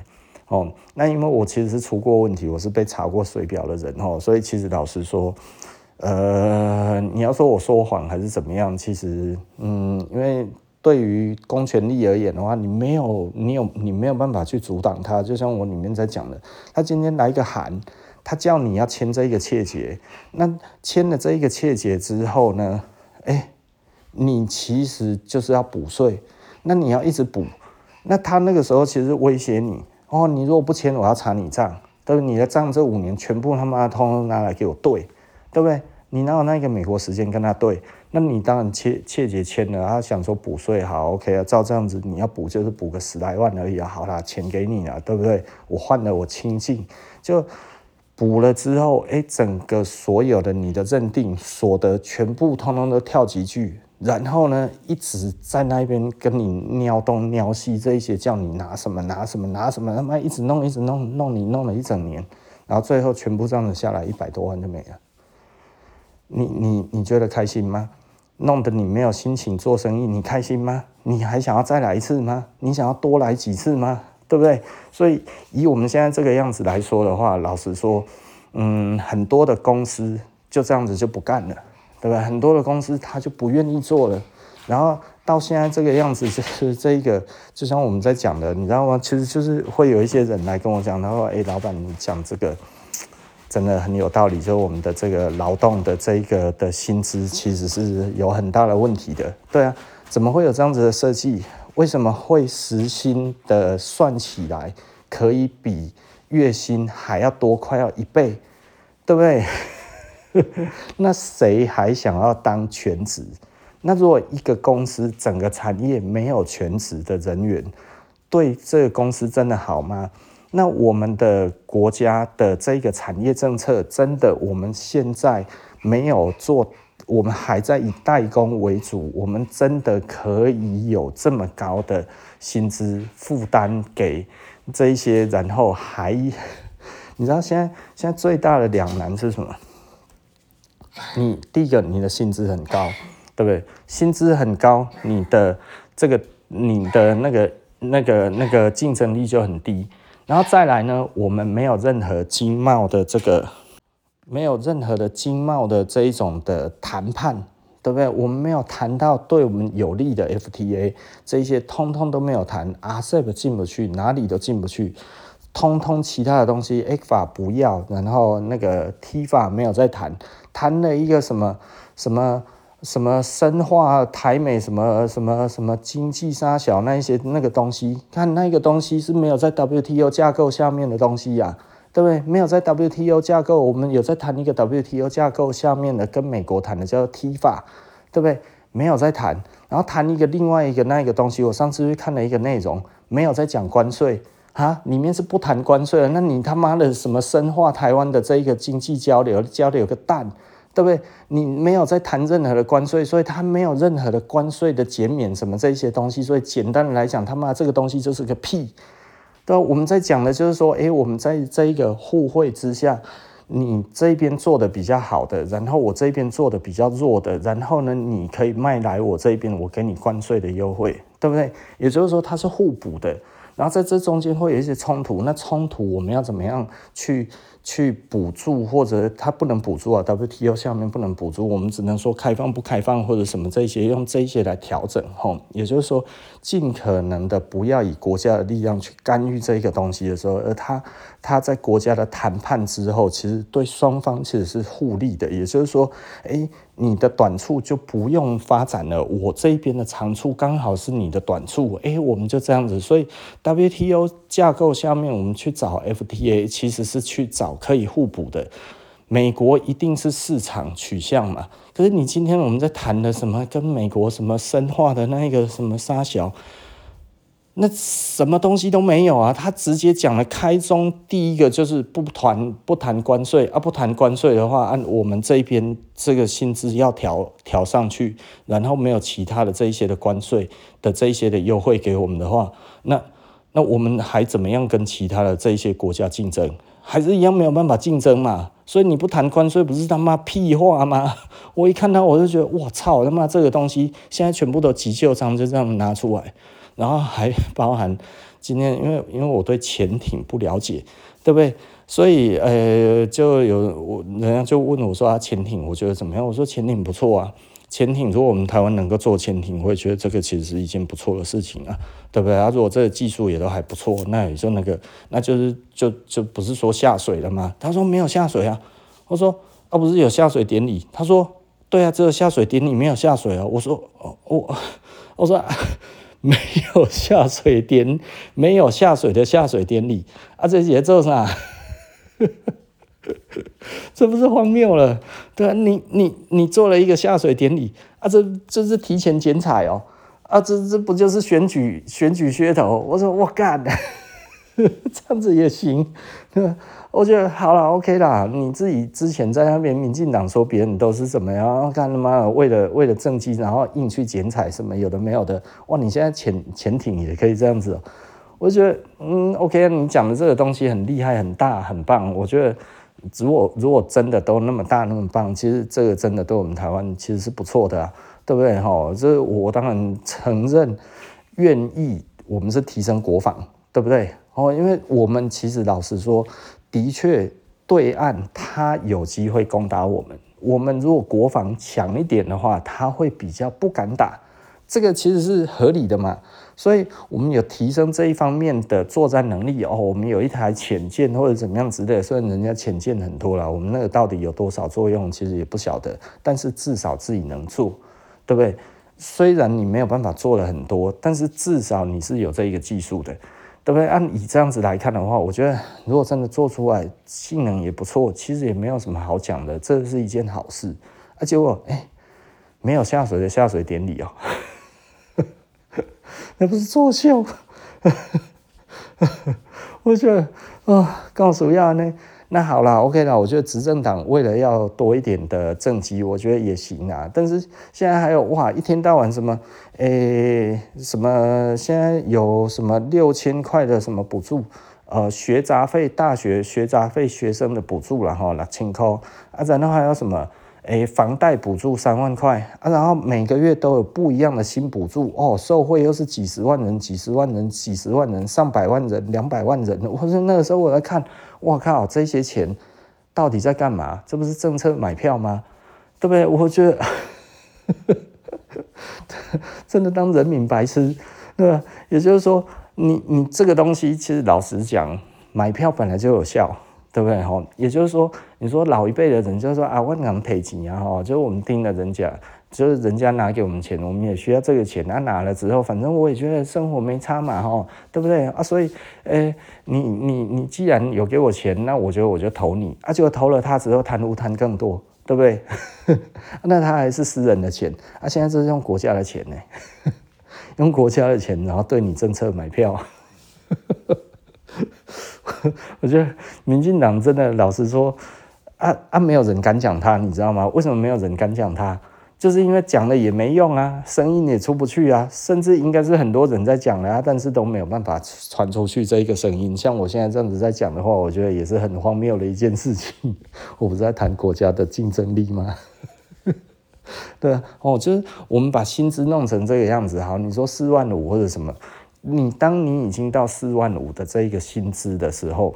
哦，那因为我其实是出过问题，我是被查过水表的人，哦，所以其实老实说。呃，你要说我说谎还是怎么样？其实，嗯，因为对于公权力而言的话，你没有你有你没有办法去阻挡他。就像我里面在讲的，他今天来一个函，他叫你要签这一个切结，那签了这一个切结之后呢，哎，你其实就是要补税，那你要一直补，那他那个时候其实威胁你哦，你如果不签，我要查你账，对不对？你的账这五年全部他妈通通拿来给我对，对不对？你哪有那个美国时间跟他对？那你当然切切结签了，他想说补税好 OK 啊，照这样子你要补就是补个十来万而已啊，好啦，钱给你了，对不对？我换了我清净，就补了之后，哎，整个所有的你的认定所得全部通通都跳几句，然后呢一直在那边跟你尿东尿西这一些，叫你拿什么拿什么拿什么，他妈一直弄一直弄弄你弄了一整年，然后最后全部这样子下来一百多万就没了。你你你觉得开心吗？弄得你没有心情做生意，你开心吗？你还想要再来一次吗？你想要多来几次吗？对不对？所以以我们现在这个样子来说的话，老实说，嗯，很多的公司就这样子就不干了，对不对？很多的公司他就不愿意做了，然后到现在这个样子，就是这一个，就像我们在讲的，你知道吗？其实就是会有一些人来跟我讲，他说：“哎，老板，你讲这个。”真的很有道理，就是我们的这个劳动的这一个的薪资其实是有很大的问题的。对啊，怎么会有这样子的设计？为什么会时薪的算起来可以比月薪还要多，快要一倍，对不对？那谁还想要当全职？那如果一个公司整个产业没有全职的人员，对这个公司真的好吗？那我们的国家的这个产业政策，真的我们现在没有做，我们还在以代工为主，我们真的可以有这么高的薪资负担给这一些，然后还，你知道现在现在最大的两难是什么？你第一个，你的薪资很高，对不对？薪资很高，你的这个你的那个那个那个竞争力就很低。然后再来呢，我们没有任何经贸的这个，没有任何的经贸的这一种的谈判，对不对？我们没有谈到对我们有利的 FTA，这一些通通都没有谈，RCEP 进不去，哪里都进不去，通通其他的东西，ECFA 不要，然后那个 TIFA 没有在谈，谈了一个什么什么。什么深化台美什么什么什么经济沙小那一些那个东西，看那个东西是没有在 WTO 架构下面的东西呀，对不对？没有在 WTO 架构，我们有在谈一个 WTO 架构下面的，跟美国谈的叫 T 法对不对？没有在谈，然后谈一个另外一个那一个东西，我上次去看了一个内容，没有在讲关税啊，里面是不谈关税的，那你他妈的什么深化台湾的这一个经济交流，交流个蛋！对不对？你没有在谈任何的关税，所以它没有任何的关税的减免什么这些东西，所以简单的来讲，他妈这个东西就是个屁。对，我们在讲的就是说，诶，我们在这一个互惠之下，你这边做的比较好的，然后我这边做的比较弱的，然后呢，你可以卖来我这边，我给你关税的优惠，对不对？也就是说，它是互补的。然后在这中间会有一些冲突，那冲突我们要怎么样去？去补助，或者它不能补助啊，WTO 下面不能补助，我们只能说开放不开放或者什么这些，用这些来调整吼。也就是说，尽可能的不要以国家的力量去干预这个东西的时候，而他他在国家的谈判之后，其实对双方其实是互利的。也就是说，诶你的短处就不用发展了，我这边的长处刚好是你的短处，哎，我们就这样子。所以 WTO 架构下面，我们去找 FTA，其实是去找可以互补的。美国一定是市场取向嘛，可是你今天我们在谈的什么，跟美国什么深化的那一个什么沙小。那什么东西都没有啊！他直接讲了开宗第一个就是不谈不谈关税啊，不谈关税的话，按我们这边这个薪资要调调上去，然后没有其他的这一些的关税的这一些的优惠给我们的话，那那我们还怎么样跟其他的这一些国家竞争？还是一样没有办法竞争嘛？所以你不谈关税不是他妈屁话吗？我一看到我就觉得我操他妈这个东西现在全部都急救章就这样拿出来。然后还包含今天，因为因为我对潜艇不了解，对不对？所以呃，就有我人家就问我说啊，潜艇我觉得怎么样？我说潜艇不错啊。潜艇，如果我们台湾能够做潜艇，我会觉得这个其实是一件不错的事情啊，对不对？啊，如果这个技术也都还不错，那也就那个，那就是就就不是说下水了吗？他说没有下水啊，我说啊，不是有下水典礼？他说对啊，只有下水典礼没有下水啊。我说哦我我说 没有下水典，没有下水的下水典礼啊，这节奏啥？这不是荒谬了？对啊，你你你做了一个下水典礼啊，这这是提前剪彩哦，啊，这这不就是选举选举噱头？我说我干，这样子也行？我觉得好了，OK 啦。你自己之前在那边，民进党说别人都是怎么样？干他妈为了为了政绩，然后硬去剪彩什么有的没有的。哇，你现在潜潜艇也可以这样子，我觉得嗯，OK，你讲的这个东西很厉害、很大、很棒，我觉得。如果如果真的都那么大那么棒，其实这个真的对我们台湾其实是不错的啊，对不对哈？这我当然承认，愿意我们是提升国防，对不对？哦，因为我们其实老实说，的确对岸他有机会攻打我们，我们如果国防强一点的话，他会比较不敢打，这个其实是合理的嘛。所以，我们有提升这一方面的作战能力哦。我们有一台潜舰或者怎么样之类的，虽然人家潜舰很多了，我们那个到底有多少作用，其实也不晓得。但是至少自己能做，对不对？虽然你没有办法做了很多，但是至少你是有这一个技术的，对不对？按以这样子来看的话，我觉得如果真的做出来，性能也不错，其实也没有什么好讲的，这是一件好事。啊，结果哎，没有下水的下水典礼哦。那不是作秀，我觉得啊、告诉要呢，那好了，OK 了。我觉得执政党为了要多一点的政绩，我觉得也行啊。但是现在还有哇，一天到晚什么，诶、什么现在有什么六千块的什么补助，呃，学杂费，大学学杂费学生的补助了哈，六千块啊，然后还有什么？诶，房贷补助三万块啊，然后每个月都有不一样的新补助哦，受惠又是几十万人、几十万人、几十万人、上百万人、两百万人。我说那个时候我在看，我靠，这些钱到底在干嘛？这不是政策买票吗？对不对？我觉得 真的当人民白痴，对吧？也就是说，你你这个东西，其实老实讲，买票本来就有效。对不对？哈，也就是说，你说老一辈的人就是说啊，我能赔钱啊，哈，就是我们听了人家，就是人家拿给我们钱，我们也需要这个钱。他、拿了之后，反正我也觉得生活没差嘛，哈，对不对啊？所以，诶，你你你既然有给我钱，那我觉得我就投你，啊，结果投了他之后贪污贪更多，对不对？那他还是私人的钱，啊，现在这是用国家的钱呢，用国家的钱，然后对你政策买票。我觉得民进党真的老实说，啊啊，没有人敢讲他，你知道吗？为什么没有人敢讲他？就是因为讲了也没用啊，声音也出不去啊，甚至应该是很多人在讲了，但是都没有办法传出去这一个声音。像我现在这样子在讲的话，我觉得也是很荒谬的一件事情。我不是在谈国家的竞争力吗？对啊，哦，就是我们把薪资弄成这个样子，好，你说四万五或者什么。你当你已经到四万五的这一个薪资的时候，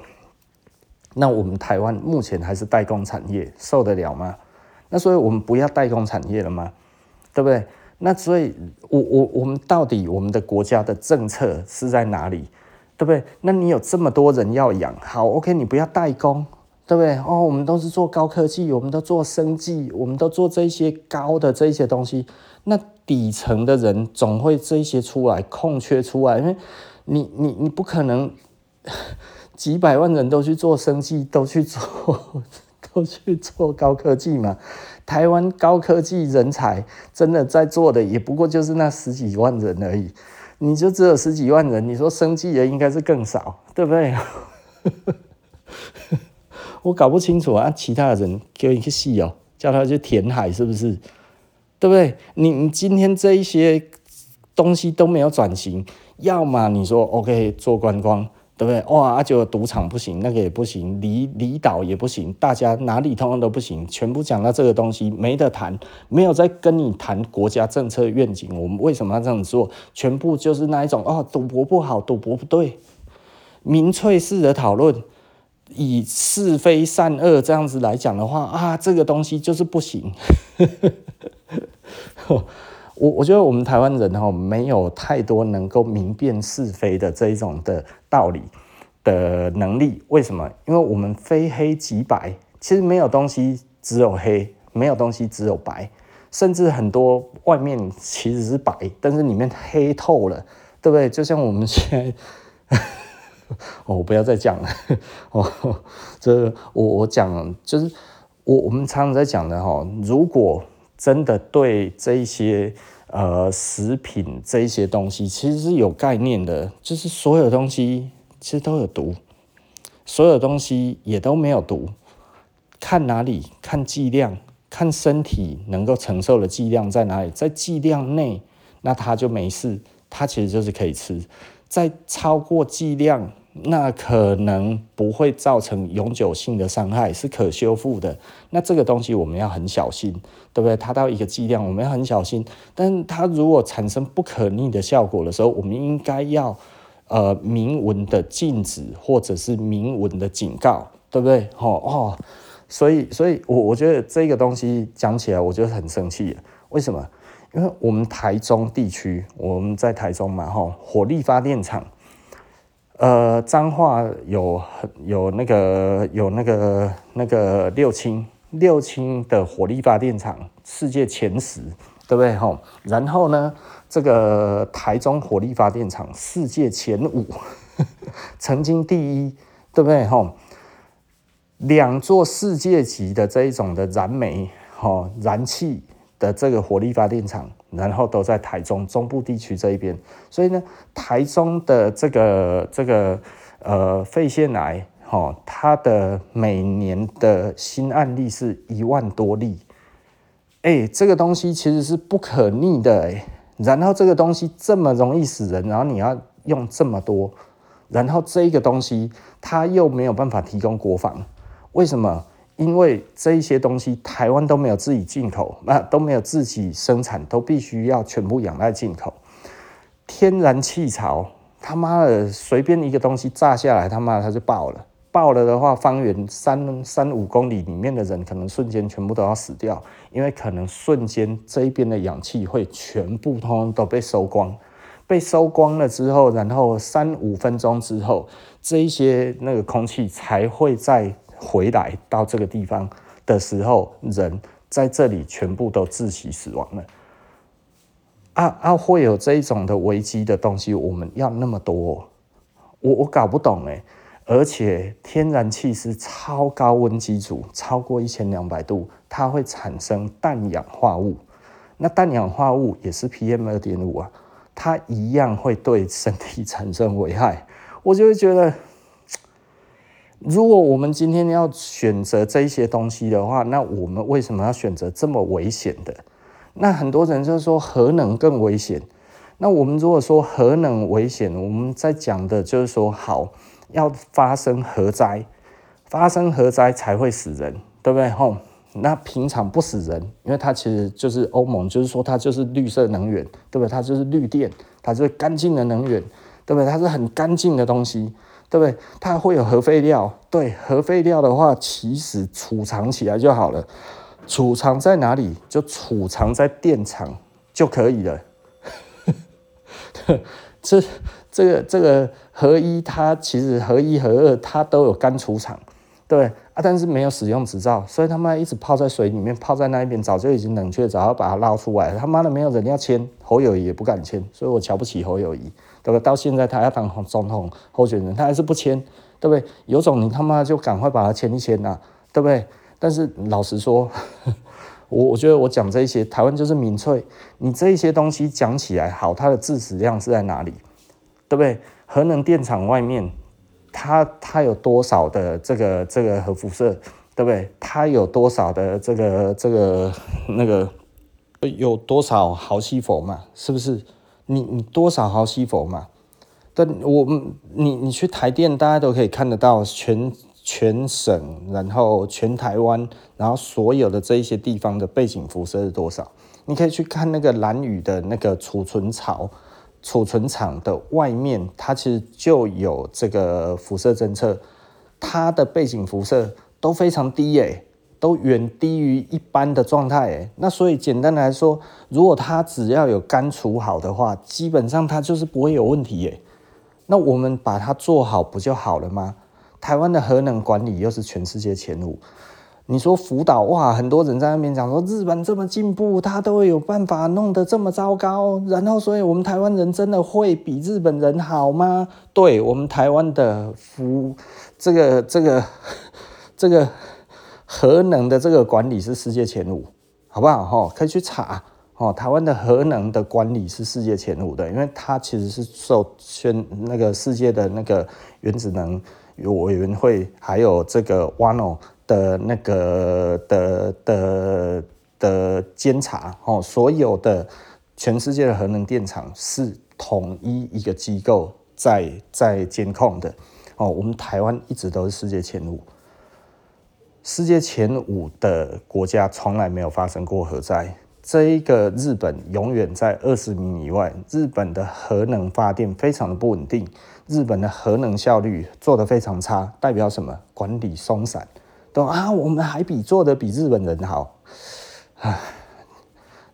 那我们台湾目前还是代工产业，受得了吗？那所以我们不要代工产业了吗？对不对？那所以我我我们到底我们的国家的政策是在哪里？对不对？那你有这么多人要养，好，OK，你不要代工，对不对？哦，我们都是做高科技，我们都做生技，我们都做这些高的这些东西，那。底层的人总会这些出来空缺出来，因为你你你不可能 几百万人都去做生技，都去做 都去做高科技嘛。台湾高科技人才真的在做的也不过就是那十几万人而已，你就只有十几万人，你说生技的应该是更少，对不对？我搞不清楚啊，其他的人给你去戏哦，叫他去填海是不是？对不对？你你今天这一些东西都没有转型，要么你说 OK 做观光，对不对？哇，啊就赌场不行，那个也不行，离离岛也不行，大家哪里通通都不行，全部讲到这个东西没得谈，没有在跟你谈国家政策愿景，我们为什么要这样做？全部就是那一种哦，赌博不好，赌博不对，民粹式的讨论，以是非善恶这样子来讲的话啊，这个东西就是不行。我我觉得我们台湾人哈没有太多能够明辨是非的这一种的道理的能力。为什么？因为我们非黑即白，其实没有东西只有黑，没有东西只有白，甚至很多外面其实是白，但是里面黑透了，对不对？就像我们现在，哦，我不要再讲了，哦，这我我讲就是我我们常常在讲的哈，如果。真的对这一些呃食品这一些东西其实是有概念的，就是所有东西其实都有毒，所有东西也都没有毒，看哪里，看剂量，看身体能够承受的剂量在哪里，在剂量内，那它就没事，它其实就是可以吃，在超过剂量。那可能不会造成永久性的伤害，是可修复的。那这个东西我们要很小心，对不对？它到一个剂量，我们要很小心。但它如果产生不可逆的效果的时候，我们应该要呃明文的禁止，或者是明文的警告，对不对？哦哦，所以所以我我觉得这个东西讲起来，我觉得很生气。为什么？因为我们台中地区，我们在台中嘛，吼，火力发电厂。呃，彰化有有那个有那个那个六轻六轻的火力发电厂，世界前十，对不对？吼，然后呢，这个台中火力发电厂世界前五，曾经第一，对不对？吼，两座世界级的这一种的燃煤，吼，燃气的这个火力发电厂。然后都在台中中部地区这一边，所以呢，台中的这个这个呃肺腺癌，哈，它的每年的新案例是一万多例，哎，这个东西其实是不可逆的，哎，然后这个东西这么容易死人，然后你要用这么多，然后这个东西它又没有办法提供国防，为什么？因为这一些东西台湾都没有自己进口，那都没有自己生产，都必须要全部仰赖进口。天然气槽，他妈的随便一个东西炸下来，他妈的它就爆了。爆了的话，方圆三三五公里里面的人可能瞬间全部都要死掉，因为可能瞬间这一边的氧气会全部通通都被收光。被收光了之后，然后三五分钟之后，这一些那个空气才会在。回来到这个地方的时候，人在这里全部都窒息死亡了。啊啊，会有这一种的危机的东西，我们要那么多，我我搞不懂哎。而且天然气是超高温机组，超过一千两百度，它会产生氮氧化物。那氮氧化物也是 PM 二点五啊，它一样会对身体产生危害。我就会觉得。如果我们今天要选择这些东西的话，那我们为什么要选择这么危险的？那很多人就说核能更危险。那我们如果说核能危险，我们在讲的就是说，好，要发生核灾，发生核灾才会死人，对不对？吼，那平常不死人，因为它其实就是欧盟，就是说它就是绿色能源，对不对？它就是绿电，它就是干净的能源，对不对？它是很干净的东西。对不对？它会有核废料，对，核废料的话，其实储藏起来就好了。储藏在哪里？就储藏在电厂就可以了。这、这个、这个核一，它其实核一、核二，它都有干储藏，对啊，但是没有使用执照，所以他妈一直泡在水里面，泡在那一边，早就已经冷却，早要把它捞出来。他妈的，没有人要签，侯友谊也不敢签，所以我瞧不起侯友谊。对不对？到现在他要当总统候选人，他还是不签，对不对？有种你他妈就赶快把他签一签呐、啊，对不对？但是老实说，我我觉得我讲这些，台湾就是民粹。你这一些东西讲起来好，它的致死量是在哪里？对不对？核能电厂外面，它它有多少的这个这个核辐射？对不对？它有多少的这个这个那个有多少毫西弗嘛？是不是？你你多少毫西弗嘛？但我你你去台电，大家都可以看得到全全省，然后全台湾，然后所有的这一些地方的背景辐射是多少？你可以去看那个兰屿的那个储存槽、储存厂的外面，它其实就有这个辐射侦测，它的背景辐射都非常低诶、都远低于一般的状态。哎，那所以简单来说，如果它只要有干除好的话，基本上它就是不会有问题。哎，那我们把它做好不就好了吗？台湾的核能管理又是全世界前五。你说福岛哇，很多人在那边讲说日本这么进步，他都会有办法弄得这么糟糕，然后所以我们台湾人真的会比日本人好吗？对，我们台湾的福这个这个这个核能的这个管理是世界前五，好不好？哈，可以去查哦。台湾的核能的管理是世界前五的，因为它其实是受宣那个世界的那个原子能委员会还有这个 WANO。的那个的的的监察哦，所有的全世界的核能电厂是统一一个机构在在监控的哦。我们台湾一直都是世界前五，世界前五的国家从来没有发生过核灾。这一个日本永远在二十名以外，日本的核能发电非常的不稳定，日本的核能效率做得非常差，代表什么？管理松散。都啊，我们还比做的比日本人好，唉，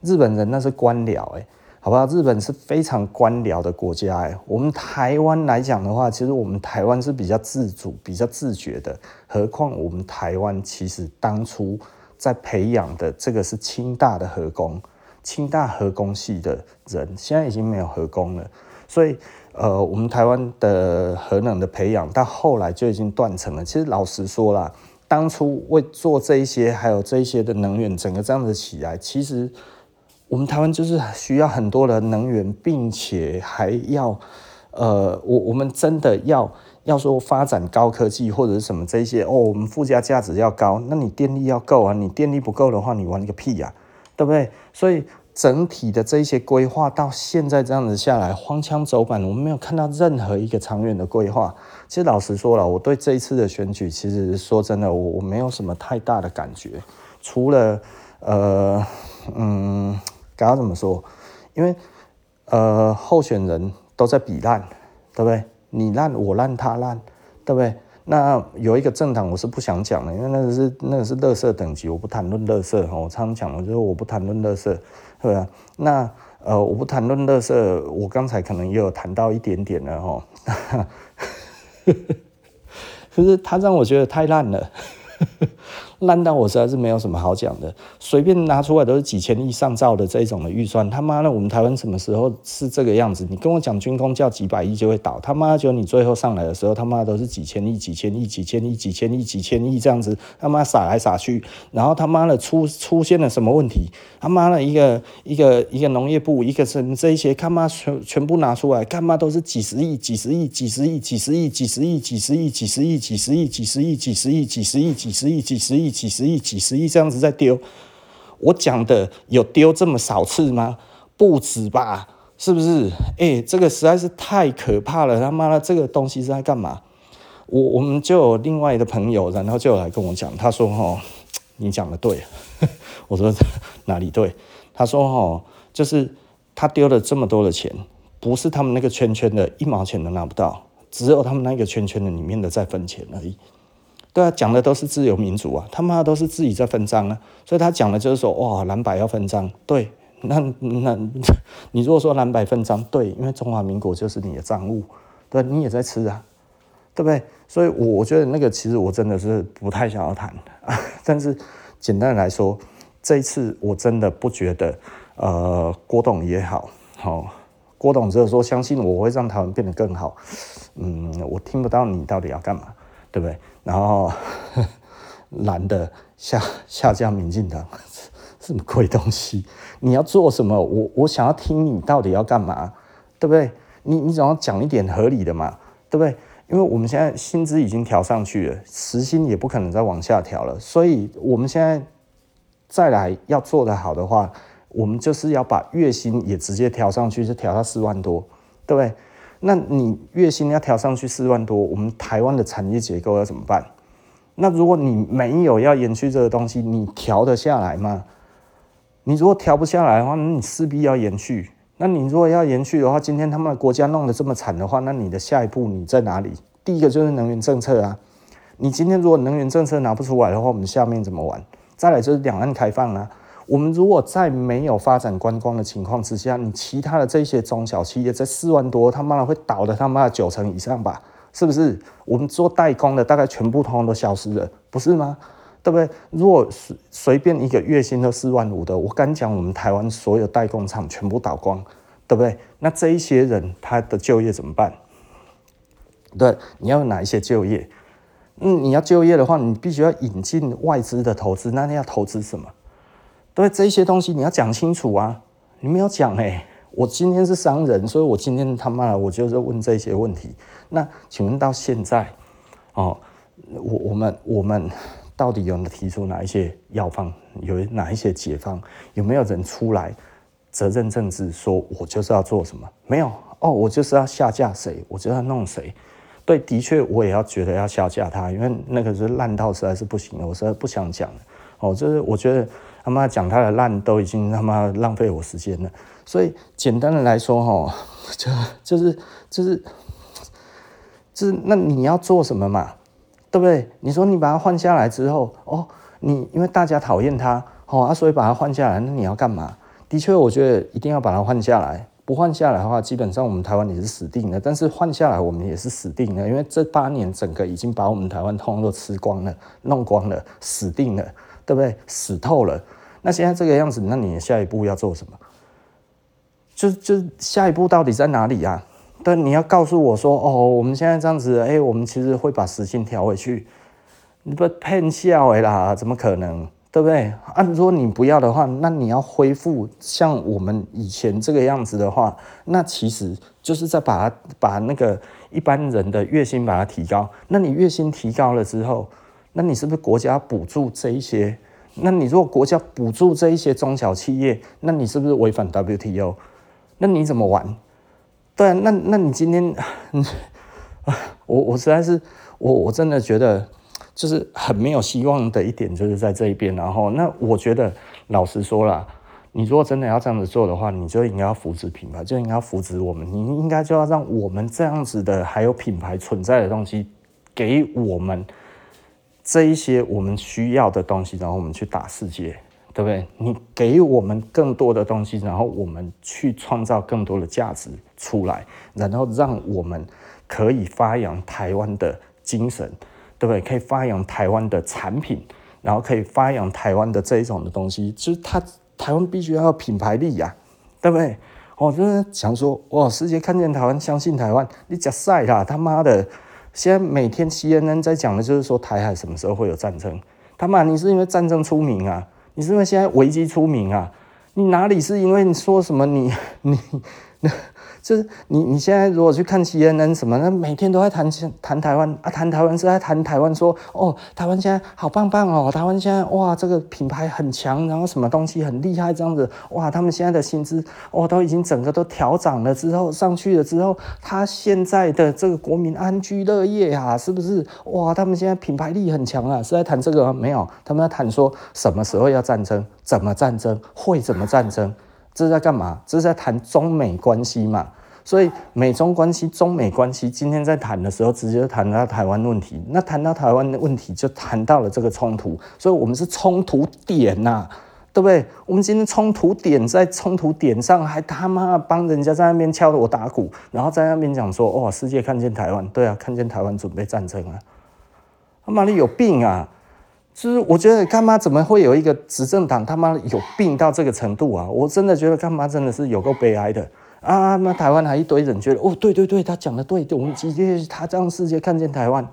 日本人那是官僚哎，好不好？日本是非常官僚的国家哎。我们台湾来讲的话，其实我们台湾是比较自主、比较自觉的。何况我们台湾其实当初在培养的这个是清大的核工，清大核工系的人，现在已经没有核工了。所以呃，我们台湾的核能的培养到后来就已经断层了。其实老实说啦。当初为做这一些，还有这一些的能源，整个这样子起来，其实我们台湾就是需要很多的能源，并且还要，呃，我我们真的要要说发展高科技或者是什么这些哦，我们附加价值要高，那你电力要够啊，你电力不够的话，你玩个屁呀，对不对？所以。整体的这些规划到现在这样子下来，荒腔走板，我们没有看到任何一个长远的规划。其实老实说了，我对这一次的选举，其实说真的，我我没有什么太大的感觉，除了呃嗯，该要怎么说？因为呃候选人都在比烂，对不对？你烂我烂他烂，对不对？那有一个政党我是不想讲的，因为那个是那个是垃圾等级，我不谈论垃圾哈。我常常讲，我就是我不谈论垃圾。对啊，那呃，我不谈论垃圾，我刚才可能也有谈到一点点了哈，可是他让我觉得太烂了。烂到我实在是没有什么好讲的，随便拿出来都是几千亿上兆的这种的预算，他妈的，我们台湾什么时候是这个样子？你跟我讲军工叫几百亿就会倒，他妈就你最后上来的时候，他妈都是几千亿、几千亿、几千亿、几千亿、几千亿这样子，他妈撒来撒去，然后他妈的出出现了什么问题？他妈的一个一个一个农业部，一个什这一些，他妈全全部拿出来，他妈都是几十亿、几十亿、几十亿、几十亿、几十亿、几十亿、几十亿、几十亿、几十亿、几十亿、几十亿、几十亿、几十亿。几十亿、几十亿这样子在丢，我讲的有丢这么少次吗？不止吧，是不是？哎、这个实在是太可怕了！他妈的，这个东西是在干嘛？我我们就有另外的朋友，然后就来跟我讲，他说：“哦，你讲的对。”我说：“哪里对？”他说：“哦，就是他丢了这么多的钱，不是他们那个圈圈的一毛钱都拿不到，只有他们那个圈圈的里面的在分钱而已。”对啊，讲的都是自由民主啊，他妈都是自己在分赃啊，所以他讲的就是说，哇，蓝白要分赃，对，那那 你如果说蓝白分赃，对，因为中华民国就是你的赃物，对，你也在吃啊，对不对？所以我觉得那个其实我真的是不太想要谈，但是简单来说，这一次我真的不觉得，呃，郭董也好，好、哦，郭董只有说相信我会让台湾变得更好，嗯，我听不到你到底要干嘛。对不对？然后蓝的下下架民进党，什么鬼东西？你要做什么？我我想要听你到底要干嘛？对不对？你你总要讲一点合理的嘛？对不对？因为我们现在薪资已经调上去了，时薪也不可能再往下调了，所以我们现在再来要做得好的话，我们就是要把月薪也直接调上去，就调到四万多，对不对？那你月薪要调上去四万多，我们台湾的产业结构要怎么办？那如果你没有要延续这个东西，你调得下来吗？你如果调不下来的话，那你势必要延续。那你如果要延续的话，今天他们的国家弄得这么惨的话，那你的下一步你在哪里？第一个就是能源政策啊，你今天如果能源政策拿不出来的话，我们下面怎么玩？再来就是两岸开放啊。我们如果在没有发展观光的情况之下，你其他的这些中小企业在四万多，他妈的会倒的他妈的九成以上吧？是不是？我们做代工的大概全部通通都消失了，不是吗？对不对？如果随随便一个月薪都四万五的，我敢讲，我们台湾所有代工厂全部倒光，对不对？那这一些人他的就业怎么办？对，你要哪一些就业？嗯，你要就业的话，你必须要引进外资的投资，那你要投资什么？对，这些东西你要讲清楚啊！你没有讲哎，我今天是商人，所以我今天他妈的我就是问这些问题。那请问到现在，哦，我我们我们。到底有提出哪一些药方？有哪一些解方？有没有人出来责任政治，说我就是要做什么？没有哦，我就是要下架谁，我就要弄谁。对，的确我也要觉得要下架他，因为那个是烂到实在是不行了，我实在不想讲哦，就是我觉得他妈讲他的烂都已经他妈浪费我时间了。所以简单的来说哈，就就是就是就是那你要做什么嘛？对不对？你说你把它换下来之后，哦，你因为大家讨厌它，哦啊，所以把它换下来，那你要干嘛？的确，我觉得一定要把它换下来。不换下来的话，基本上我们台湾也是死定了。但是换下来，我们也是死定了，因为这八年整个已经把我们台湾通通都吃光了，弄光了，死定了，对不对？死透了。那现在这个样子，那你下一步要做什么？就就下一步到底在哪里啊？但你要告诉我说，哦，我们现在这样子，哎，我们其实会把时薪调回去，你不骗笑哎啦，怎么可能，对不对？啊，如果你不要的话，那你要恢复像我们以前这个样子的话，那其实就是在把它把那个一般人的月薪把它提高。那你月薪提高了之后，那你是不是国家补助这一些？那你如果国家补助这一些中小企业，那你是不是违反 WTO？那你怎么玩？对啊，那那你今天，我我实在是我我真的觉得就是很没有希望的一点，就是在这一边。然后，那我觉得老实说啦，你如果真的要这样子做的话，你就应该要扶持品牌，就应该要扶持我们，你应该就要让我们这样子的还有品牌存在的东西，给我们这一些我们需要的东西，然后我们去打世界。对不对？你给我们更多的东西，然后我们去创造更多的价值出来，然后让我们可以发扬台湾的精神，对不对？可以发扬台湾的产品，然后可以发扬台湾的这一种的东西，就是它台湾必须要有品牌力呀，对不对？我就是想说，哇，世界看见台湾，相信台湾，你假赛啦，他妈的！现在每天 CNN 在讲的就是说台海什么时候会有战争，他妈，你是因为战争出名啊？你是因为现在危机出名啊？你哪里是因为你说什么你你那？就是你，你现在如果去看 CNN 什么，那每天都在谈谈台湾啊，谈台湾是在谈台湾，说哦，台湾现在好棒棒哦，台湾现在哇，这个品牌很强，然后什么东西很厉害，这样子哇，他们现在的薪资哦，都已经整个都调涨了之后上去了之后，他现在的这个国民安居乐业啊，是不是哇？他们现在品牌力很强啊，是在谈这个？没有，他们在谈说什么时候要战争，怎么战争，会怎么战争。这是在干嘛？这是在谈中美关系嘛？所以美中关系、中美关系，今天在谈的时候，直接谈到台湾问题。那谈到台湾的问题，就谈到了这个冲突。所以我们是冲突点呐、对不对？我们今天冲突点在冲突点上，还他妈帮人家在那边敲锣打鼓，然后在那边讲说：“哇，世界看见台湾，对啊，看见台湾准备战争啊！”他妈的有病啊！就是我觉得干妈怎么会有一个执政党他妈有病到这个程度啊？我真的觉得干妈真的是有够悲哀的啊！那台湾还一堆人觉得哦，对对对，他讲的对，我们直接他让世界看见台湾。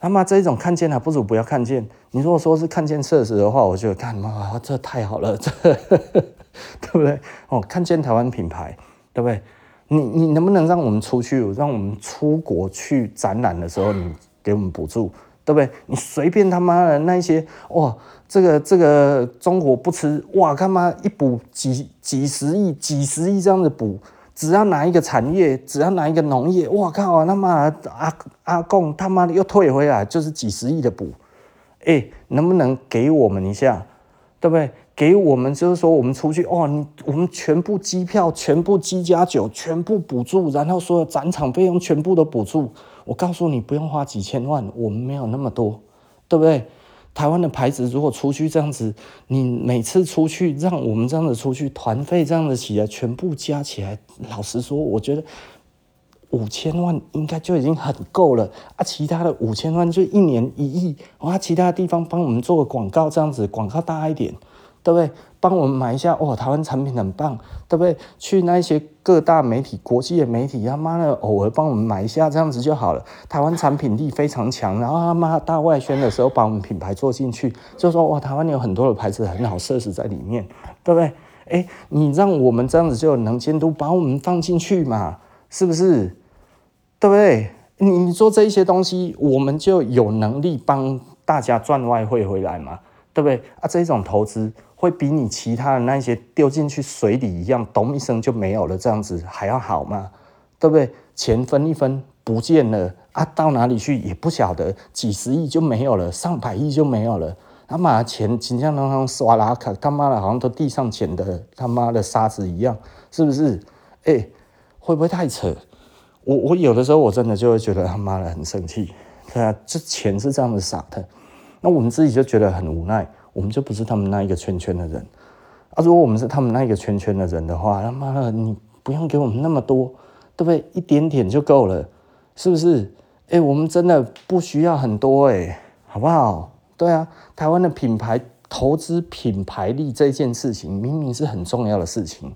他妈这种看见还不如不要看见。你如果说是看见设施的话，我觉得干妈这太好了，这对不对？哦，看见台湾品牌，对不对？你你能不能让我们出去，让我们出国去展览的时候，你给我们补助？对不对？你随便他妈的那一些哇，这个这个中国不吃哇，他妈一补几几十亿、几十亿这样子补，只要拿一个产业，只要拿一个农业，哇靠，他妈阿阿贡他妈的又退回来，就是几十亿的补，哎，能不能给我们一下？对不对？给我们就是说，我们出去哦，你我们全部机票、全部机加酒、全部补助，然后所有展场费用全部都补助。我告诉你，不用花几千万，我们没有那么多，对不对？台湾的牌子如果出去这样子，你每次出去让我们这样子出去，团费这样子起来，全部加起来，老实说，我觉得五千万应该就已经很够了啊！其他的五千万就一年一亿，哇！其他地方帮我们做个广告，这样子广告大一点。对不对？帮我们买一下哇！台湾产品很棒，对不对？去那些各大媒体、国际的媒体，他妈的偶尔帮我们买一下，这样子就好了。台湾产品力非常强，然后他妈大外宣的时候，把我们品牌做进去，就说哇，台湾有很多的牌子很好设置在里面，对不对？哎，你让我们这样子就能监督，把我们放进去嘛，是不是？对不对？你你做这一些东西，我们就有能力帮大家赚外汇回来嘛，对不对？啊，这种投资。会比你其他的那些丢进去水里一样，咚一声就没有了，这样子还要好吗？对不对？钱分一分不见了啊，到哪里去也不晓得，几十亿就没有了，上百亿就没有了。他妈的钱，就像那种刷拉卡，他妈的好像都地上捡的他妈的沙子一样，是不是？哎、欸，会不会太扯？我我有的时候我真的就会觉得他妈的很生气，对啊，这钱是这样子撒的，那我们自己就觉得很无奈。我们就不是他们那一个圈圈的人啊！如果我们是他们那一个圈圈的人的话，他妈的，你不用给我们那么多，对不对？一点点就够了，是不是？哎，我们真的不需要很多，哎，好不好？对啊，台湾的品牌投资品牌力这件事情，明明是很重要的事情，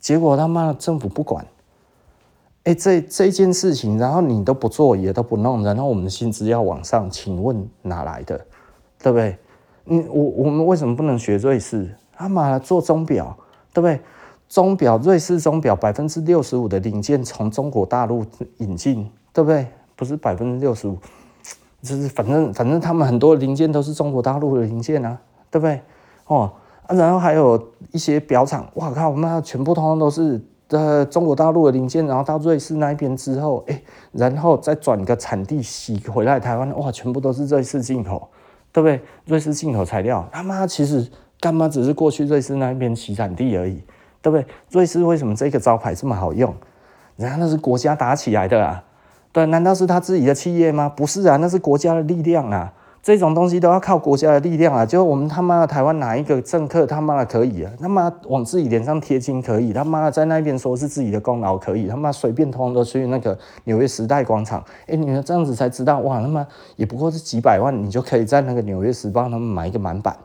结果他妈的政府不管，哎，这这件事情，然后你都不做，也都不弄，然后我们的薪资要往上，请问哪来的？对不对？你我我们为什么不能学瑞士？他妈的做钟表，对不对？钟表瑞士钟表百分之六十五的零件从中国大陆引进，对不对？不是百分之六十五，就是反正反正他们很多零件都是中国大陆的零件啊，对不对？哦啊，然后还有一些表厂，哇靠，我们全部通通都是呃中国大陆的零件，然后到瑞士那边之后，哎，然后再转个产地洗回来台湾，哇，全部都是瑞士进口。对不对？瑞士进口材料，他妈其实干嘛只是过去瑞士那边起产地而已，对不对？瑞士为什么这个招牌这么好用？人家那是国家打起来的啊，对，难道是他自己的企业吗？不是啊，那是国家的力量啊。这种东西都要靠国家的力量啊！就我们他妈的台湾哪一个政客他妈的可以啊？他妈往自己脸上贴金可以？他妈的在那边说是自己的功劳可以？他妈随便通都去那个纽约时代广场？哎，你们这样子才知道哇！他妈也不过是几百万，你就可以在那个纽约时报他们买一个满版，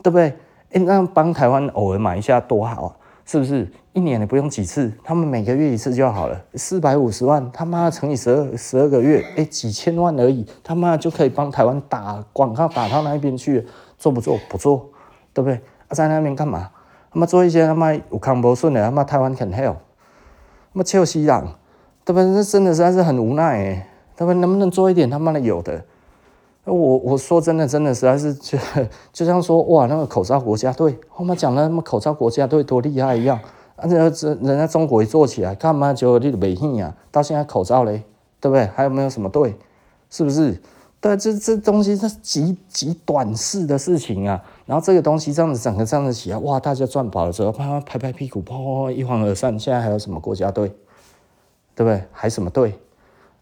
对不对？哎，那帮台湾偶尔买一下多好啊！是不是一年也不用几次？他们每个月一次就好了，四百五十万，他妈乘以十二十二个月，哎，几千万而已，他妈就可以帮台湾打广告打到那边去，做不做？不做，对不对？在那边干嘛？他妈做一些他妈有康不顺的，他妈台湾 can help，他妈臭西郎，对不对？这真的实在是很无奈哎，他们能不能做一点他妈的有的？我我说真的，真的实在是就就像说哇，那个口罩国家队，后面讲的那么口罩国家队多厉害一样，啊，人家人家中国一做起来，干嘛就你没信呀？到现在口罩嘞，对不对？还有没有什么队？是不是？对，这这东西是极极短视的事情啊。然后这个东西这样子整个这样子起来，哇，大家赚饱了之后，啪啪拍拍屁股，砰一晃而散。现在还有什么国家队？对不对？还什么队？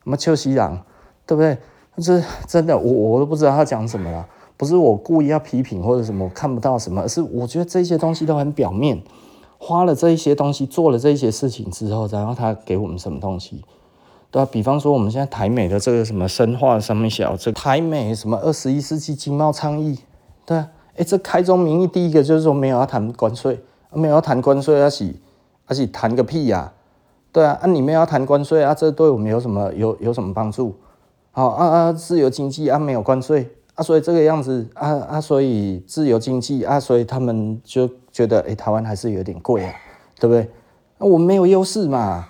什么邱西朗？对不对？这真的，我我都不知道他讲什么了。不是我故意要批评或者什么，我看不到什么，而是我觉得这些东西都很表面。花了这一些东西，做了这一些事情之后，然后他给我们什么东西？对吧？比方说我们现在台美的这个什么深化上面写这台美什么二十一世纪经贸倡议，对啊，哎，这开宗明义第一个就是说没有要谈关税，没有要谈关税，而是而是谈个屁呀、对啊，啊你们要谈关税啊，这对我们有什么有有什么帮助？好啊啊，自由经济啊，没有关税啊，所以这个样子啊啊，所以自由经济啊，所以他们就觉得，哎，台湾还是有点贵啊，对不对？那我们没有优势嘛，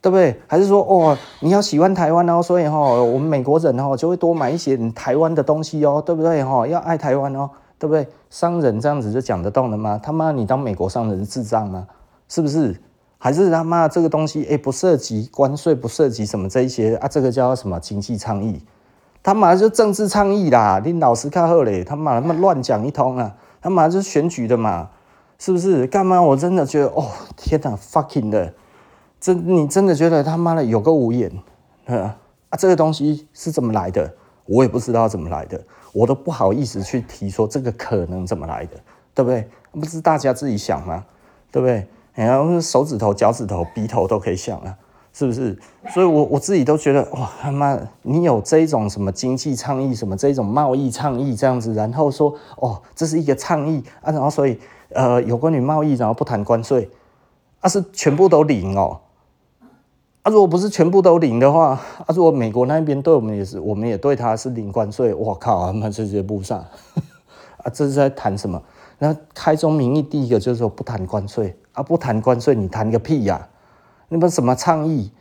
对不对？还是说，哦，你要喜欢台湾哦，所以哈，我们美国人哦就会多买一些台湾的东西哦，对不对？哈，要爱台湾哦，对不对？商人这样子就讲得动了吗？他妈，你当美国商人智障吗？是不是？还是他妈这个东西，哎，不涉及关税，不涉及什么这一些啊，这个叫什么经济倡议？他妈就政治倡议啦！你老实看后嘞，他妈他妈乱讲一通啊！他妈就是选举的嘛，是不是？干嘛？我真的觉得，哦，天哪，fucking 的，真你真的觉得他妈的有个无言，啊，这个东西是怎么来的？我也不知道怎么来的，我都不好意思去提说这个可能怎么来的，对不对？不是大家自己想吗？对不对？然后手指头、脚趾头、鼻头都可以想啊。是不是？所以我，我自己都觉得，哇，他妈，你有这种什么经济倡议，什么这种贸易倡议这样子，然后说，哦，这是一个倡议啊，然后所以，呃，有关于贸易，然后不谈关税，啊，是全部都零哦，啊，如果不是全部都零的话，啊，如果美国那边对我们也是，我们也对他是零关税，我靠，他妈这些不上，啊，这是在谈什么？那开宗明义，第一个就是说不谈关税啊，不谈关税，你谈个屁呀，啊！那么什么倡议，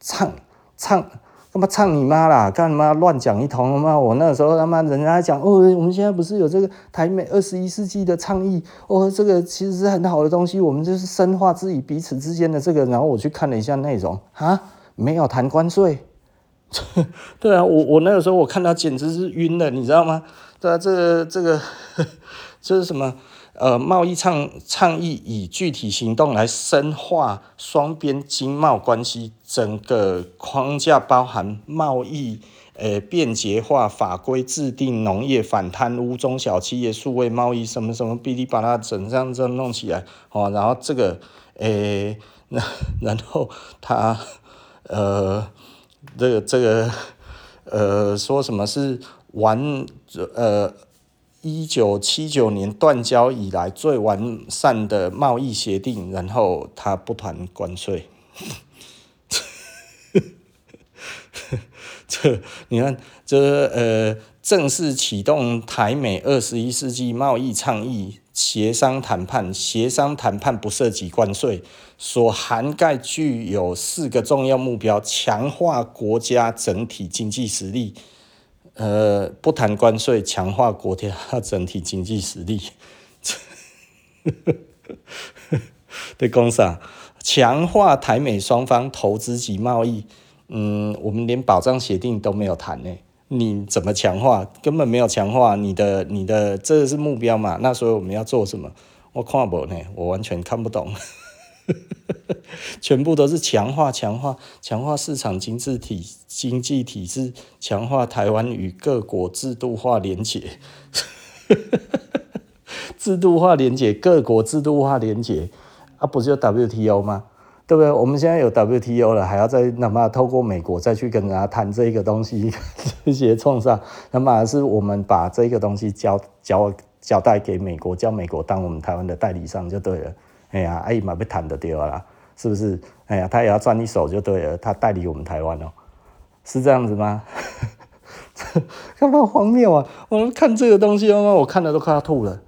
唱唱他妈唱你妈啦！干嘛乱讲一通？他妈我那时候他妈人家讲哦，我们现在不是有这个台美二十一世纪的倡议哦，这个其实是很好的东西。我们就是深化自己彼此之间的这个。然后我去看了一下内容啊，没有谈关税。对啊，我我那个时候我看到简直是晕了，你知道吗？对啊，这个这个 这是什么？呃，贸易倡倡议以具体行动来深化双边经贸关系，整个框架包含贸易呃便捷化、法规制定、农业反贪污、中小企业数位贸易什么什么，哔哩吧啦整这样这弄起来哦，然后这个诶，那 然后他呃这个这个呃说什么是完呃。一九七九年断交以来最完善的贸易协定，然后他不谈关税，这你看，这呃正式启动台美二十一世纪贸易倡议协商谈判，协商谈判不涉及关税，所涵盖具有四个重要目标：强化国家整体经济实力。呃，不谈关税，强化国家整体经济实力。对，工商强化台美双方投资及贸易。嗯，我们连保障协定都没有谈呢，你怎么强化？根本没有强化你的你的，这是目标嘛？那所以我们要做什么？我看不呢，我完全看不懂。全部都是强化、强化、强化市场经济体经济体制，强化台湾与各国制度化连结，制度化连结，各国制度化连结啊，不就 WTO 吗？对不对？我们现在有 WTO 了，还要再那么透过美国再去跟人家谈这个东西，这些创伤，那么是我们把这个东西交交交代给美国，叫美国当我们台湾的代理商就对了。哎呀，阿姨嘛被谈的掉了，是不是？哎呀，他也要赚一手就对了，他代理我们台湾哦，是这样子吗？干嘛荒谬啊！我们看这个东西，我看的都快要吐了。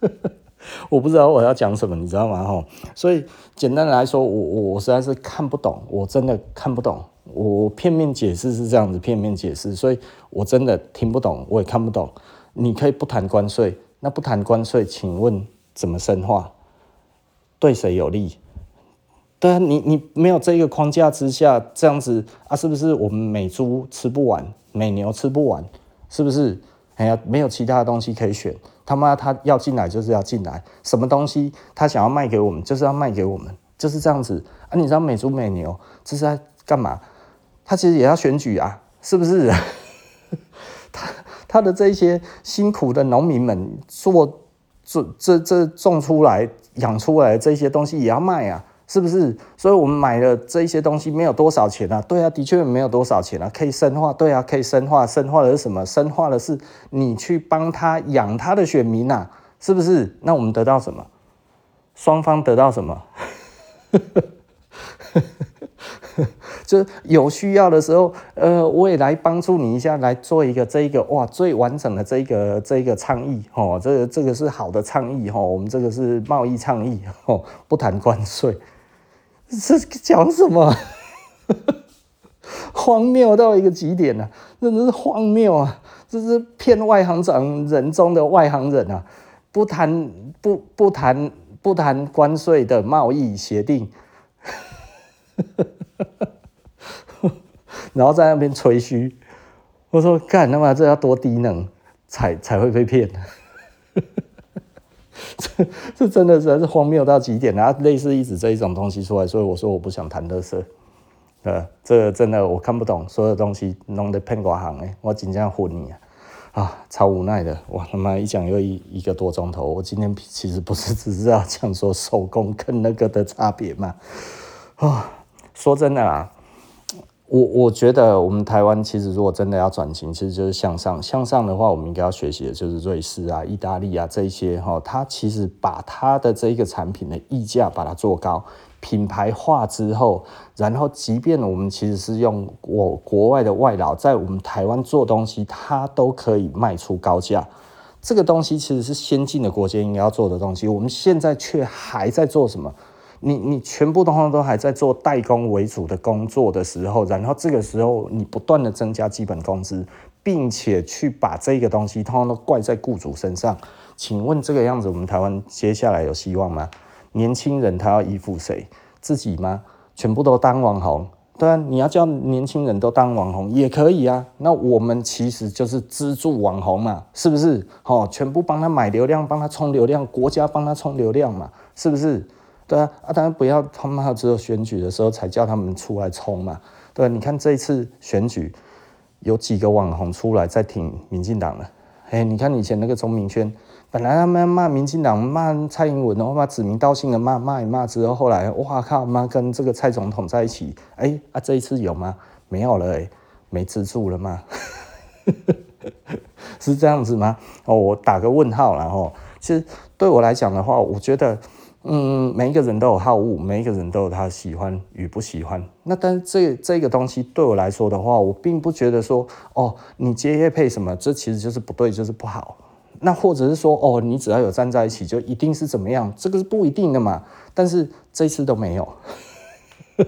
我不知道我要讲什么，你知道吗？吼，所以简单来说，我我我实在是看不懂，我真的看不懂。我片面解释是这样子，片面解释，所以我真的听不懂，我也看不懂。你可以不谈关税，那不谈关税，请问怎么深化？对谁有利？对啊，你你没有这个框架之下，这样子啊，是不是我们美猪吃不完，美牛吃不完？是不是？哎呀，没有其他的东西可以选，他妈他要进来就是要进来，什么东西他想要卖给我们，就是要卖给我们，就是这样子啊。你知道美猪美牛这是在干嘛？他其实也要选举啊，是不是？他他的这些辛苦的农民们做这这这种出来。养出来这些东西也要卖啊，是不是？所以我们买的这些东西没有多少钱啊。对啊，的确没有多少钱啊。可以深化，对啊，可以深化。深化的是什么？深化的是你去帮他养他的选民啊，是不是？那我们得到什么？双方得到什么？就有需要的时候，呃，我也来帮助你一下，来做一个这一个哇最完整的这一个这一个倡议哦，这个这个是好的倡议哦，我们这个是贸易倡议哦，不谈关税，是讲什么？荒谬到一个极点呐、啊，真的是荒谬啊！这是骗外行长人中的外行人啊！不谈不不谈不谈关税的贸易协定。然后在那边吹嘘，我说干他妈这要多低能才才会被骗？这这真的是是荒谬到极点，然后类似一直这一种东西出来，所以我说我不想谈垃圾。呃，这真的我看不懂，所有东西弄得骗寡行诶，我真正昏你啊！啊，超无奈的，我他妈一讲又一一个多钟头。我今天其实不是只是要讲说手工跟那个的差别嘛？啊，说真的啊。我我觉得我们台湾其实如果真的要转型，其实就是向上。向上的话，我们应该要学习的就是瑞士啊、意大利啊这些哈，它其实把它的这一个产品的溢价把它做高，品牌化之后，然后即便我们其实是用我国外的外劳在我们台湾做东西，它都可以卖出高价。这个东西其实是先进的国家应该要做的东西，我们现在却还在做什么？你你全部的话都还在做代工为主的工作的时候，然后这个时候你不断的增加基本工资，并且去把这个东西通通都怪在雇主身上，请问这个样子我们台湾接下来有希望吗？年轻人他要依附谁？自己吗？全部都当网红？对啊，你要叫年轻人都当网红也可以啊。那我们其实就是资助网红嘛，是不是？哦，全部帮他买流量，帮他充流量，国家帮他充流量嘛，是不是？对啊，啊，当然不要他妈只有选举的时候才叫他们出来冲嘛。对啊，你看这一次选举有几个网红出来在挺民进党了。哎，你看以前那个钟明轩，本来他们骂民进党、骂蔡英文，然后骂指名道姓的骂骂一骂之后，后来哇靠妈跟这个蔡总统在一起，哎啊这一次有吗？没有了，哎，没资助了吗？是这样子吗？哦，我打个问号，然后其实对我来讲的话，我觉得。嗯，每一个人都有好恶，每一个人都有他喜欢与不喜欢。那但是这这个东西对我来说的话，我并不觉得说哦，你接业配什么，这其实就是不对，就是不好。那或者是说哦，你只要有站在一起，就一定是怎么样，这个是不一定的嘛。但是这次都没有，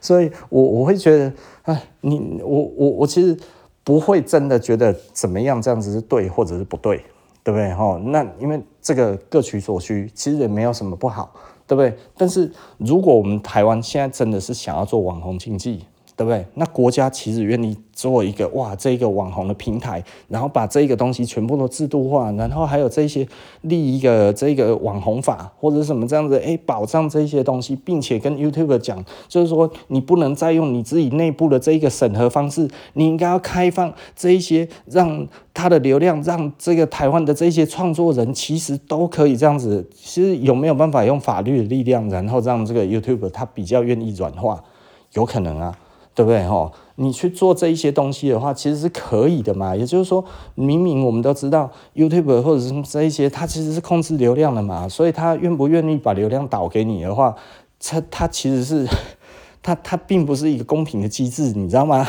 所以我我会觉得，哎，你我我我其实不会真的觉得怎么样，这样子是对或者是不对。对不对？哈，那因为这个各取所需，其实也没有什么不好，对不对？但是如果我们台湾现在真的是想要做网红经济，对不对？那国家其实愿意做一个哇，这个网红的平台，然后把这个东西全部都制度化，然后还有这些立一个这个网红法或者什么这样子，哎，保障这些东西，并且跟 YouTube 讲，就是说你不能再用你自己内部的这一个审核方式，你应该要开放这一些，让他的流量，让这个台湾的这些创作人其实都可以这样子。其实有没有办法用法律的力量，然后让这个 YouTube 他比较愿意软化？有可能啊。对不对？哈，你去做这一些东西的话，其实是可以的嘛。也就是说，明明我们都知道 YouTube 或者是这一些，它其实是控制流量的嘛。所以，他愿不愿意把流量导给你的话，它它其实是，它它并不是一个公平的机制，你知道吗？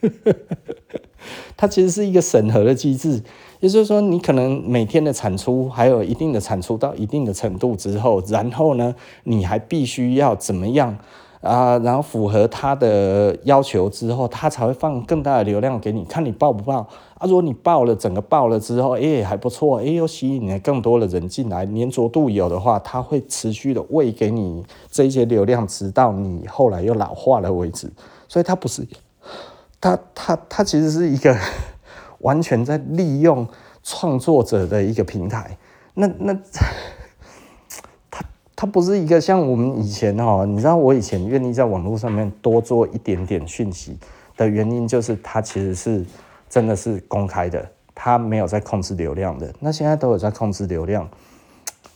它其实是一个审核的机制。也就是说，你可能每天的产出还有一定的产出到一定的程度之后，然后呢，你还必须要怎么样？啊，然后符合他的要求之后，他才会放更大的流量给你，看你爆不爆啊？如果你爆了，整个爆了之后，哎，还不错，哎，又吸引了更多的人进来，粘着度有的话，他会持续的喂给你这些流量，直到你后来又老化了为止。所以，他不是，他他他其实是一个完全在利用创作者的一个平台。那那。它不是一个像我们以前哈，你知道我以前愿意在网络上面多做一点点讯息的原因，就是它其实是真的是公开的，它没有在控制流量的。那现在都有在控制流量，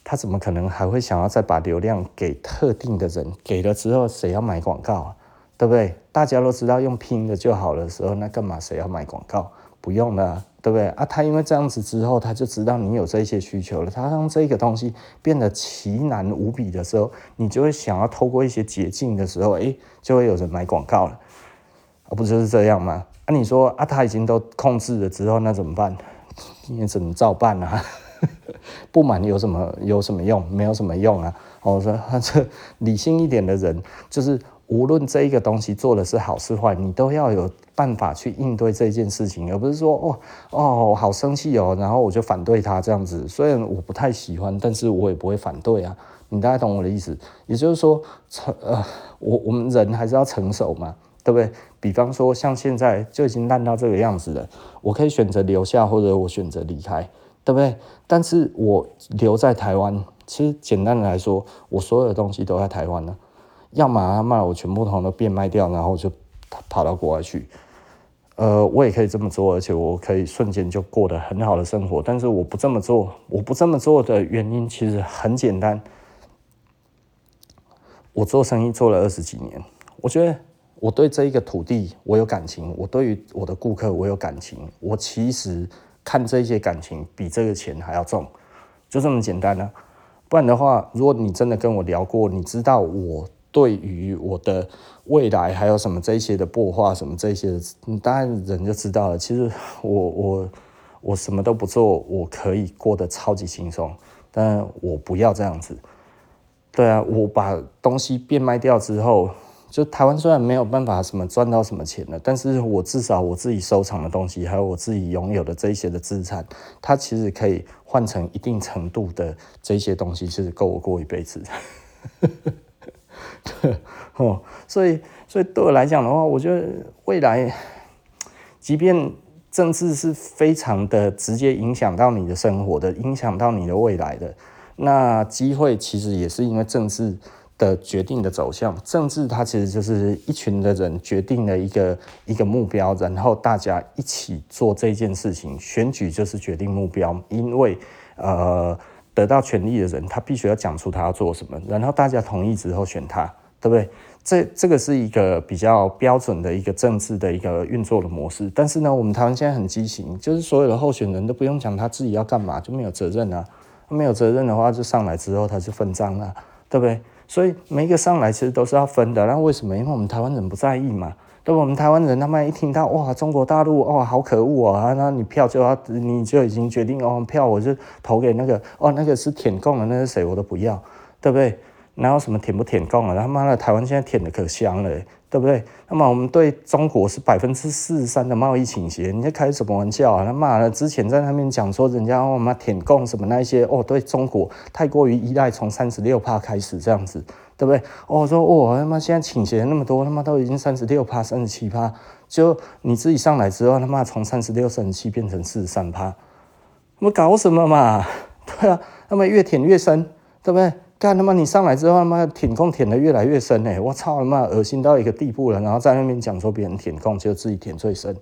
他怎么可能还会想要再把流量给特定的人？给了之后谁要买广告啊？对不对？大家都知道用拼的就好的时候，那干嘛谁要买广告？不用了。对不对啊？他因为这样子之后，他就知道你有这些需求了。他让这个东西变得奇难无比的时候，你就会想要透过一些捷径的时候，哎，就会有人买广告了。啊，不就是这样吗？啊，你说啊，他已经都控制了之后，那怎么办？你也只能照办啊。不满有什么有什么用？没有什么用啊。我说，这理性一点的人就是。无论这一个东西做的是好是坏，你都要有办法去应对这件事情，而不是说哦哦好生气哦，然后我就反对他这样子。虽然我不太喜欢，但是我也不会反对啊。你大概懂我的意思？也就是说，成呃，我我们人还是要成熟嘛，对不对？比方说像现在就已经烂到这个样子了，我可以选择留下，或者我选择离开。对不对？但是我留在台湾，其实简单的来说，我所有的东西都在台湾呢。要么他妈我全部都变卖掉，然后就跑到国外去。呃，我也可以这么做，而且我可以瞬间就过得很好的生活。但是我不这么做，我不这么做的原因其实很简单。我做生意做了二十几年，我觉得我对这一个土地我有感情，我对于我的顾客我有感情。我其实看这些感情比这个钱还要重，就这么简单呢、不然的话，如果你真的跟我聊过，你知道我。对于我的未来还有什么这些的擘画什么这些，当然人就知道了。其实我我我什么都不做，我可以过得超级轻松，但我不要这样子。对啊，我把东西变卖掉之后，就台湾虽然没有办法什么赚到什么钱了，但是我至少我自己收藏的东西，还有我自己拥有的这些的资产，它其实可以换成一定程度的这些东西，其实够我过一辈子。对 哦，所以所以对我来讲的话，我觉得未来，即便政治是非常的直接影响到你的生活的，影响到你的未来的，那机会其实也是因为政治的决定的走向。政治它其实就是一群的人决定了一个一个目标，然后大家一起做这件事情。选举就是决定目标，因为呃。得到权力的人，他必须要讲出他要做什么，然后大家同意之后选他，对不对？这这个是一个比较标准的一个政治的一个运作的模式。但是呢，我们台湾现在很畸形，就是所有的候选人都不用讲他自己要干嘛，就没有责任啊。没有责任的话，就上来之后他就分赃了，对不对？所以每一个上来其实都是要分的。那为什么？因为我们台湾人不在意嘛。对，我们台湾人，他们一听到哇，中国大陆哇，好可恶啊！那你票就要，你就已经决定哦，票我就投给那个哦，那个是舔共的，那是谁我都不要，对不对？哪有什么舔不舔共啊？他妈的，台湾现在舔的可香了，对不对？那么我们对中国是百分之四十三的贸易倾斜，你在开什么玩笑啊？他妈的，之前在那边讲说人家我妈舔共什么那一些哦，对中国太过于依赖，从三十六趴开始这样子。对不对？哦，说哦，他妈现在倾斜那么多，他妈都已经三十六趴、三十七趴，就你自己上来之后，他妈从三十六、三十七变成四十三趴，他妈搞什么嘛？对啊，他妈越舔越深，对不对？干他妈你上来之后，他妈舔空舔得越来越深哎，我操他妈恶心到一个地步了，然后在那边讲说别人舔共，就自己舔最深，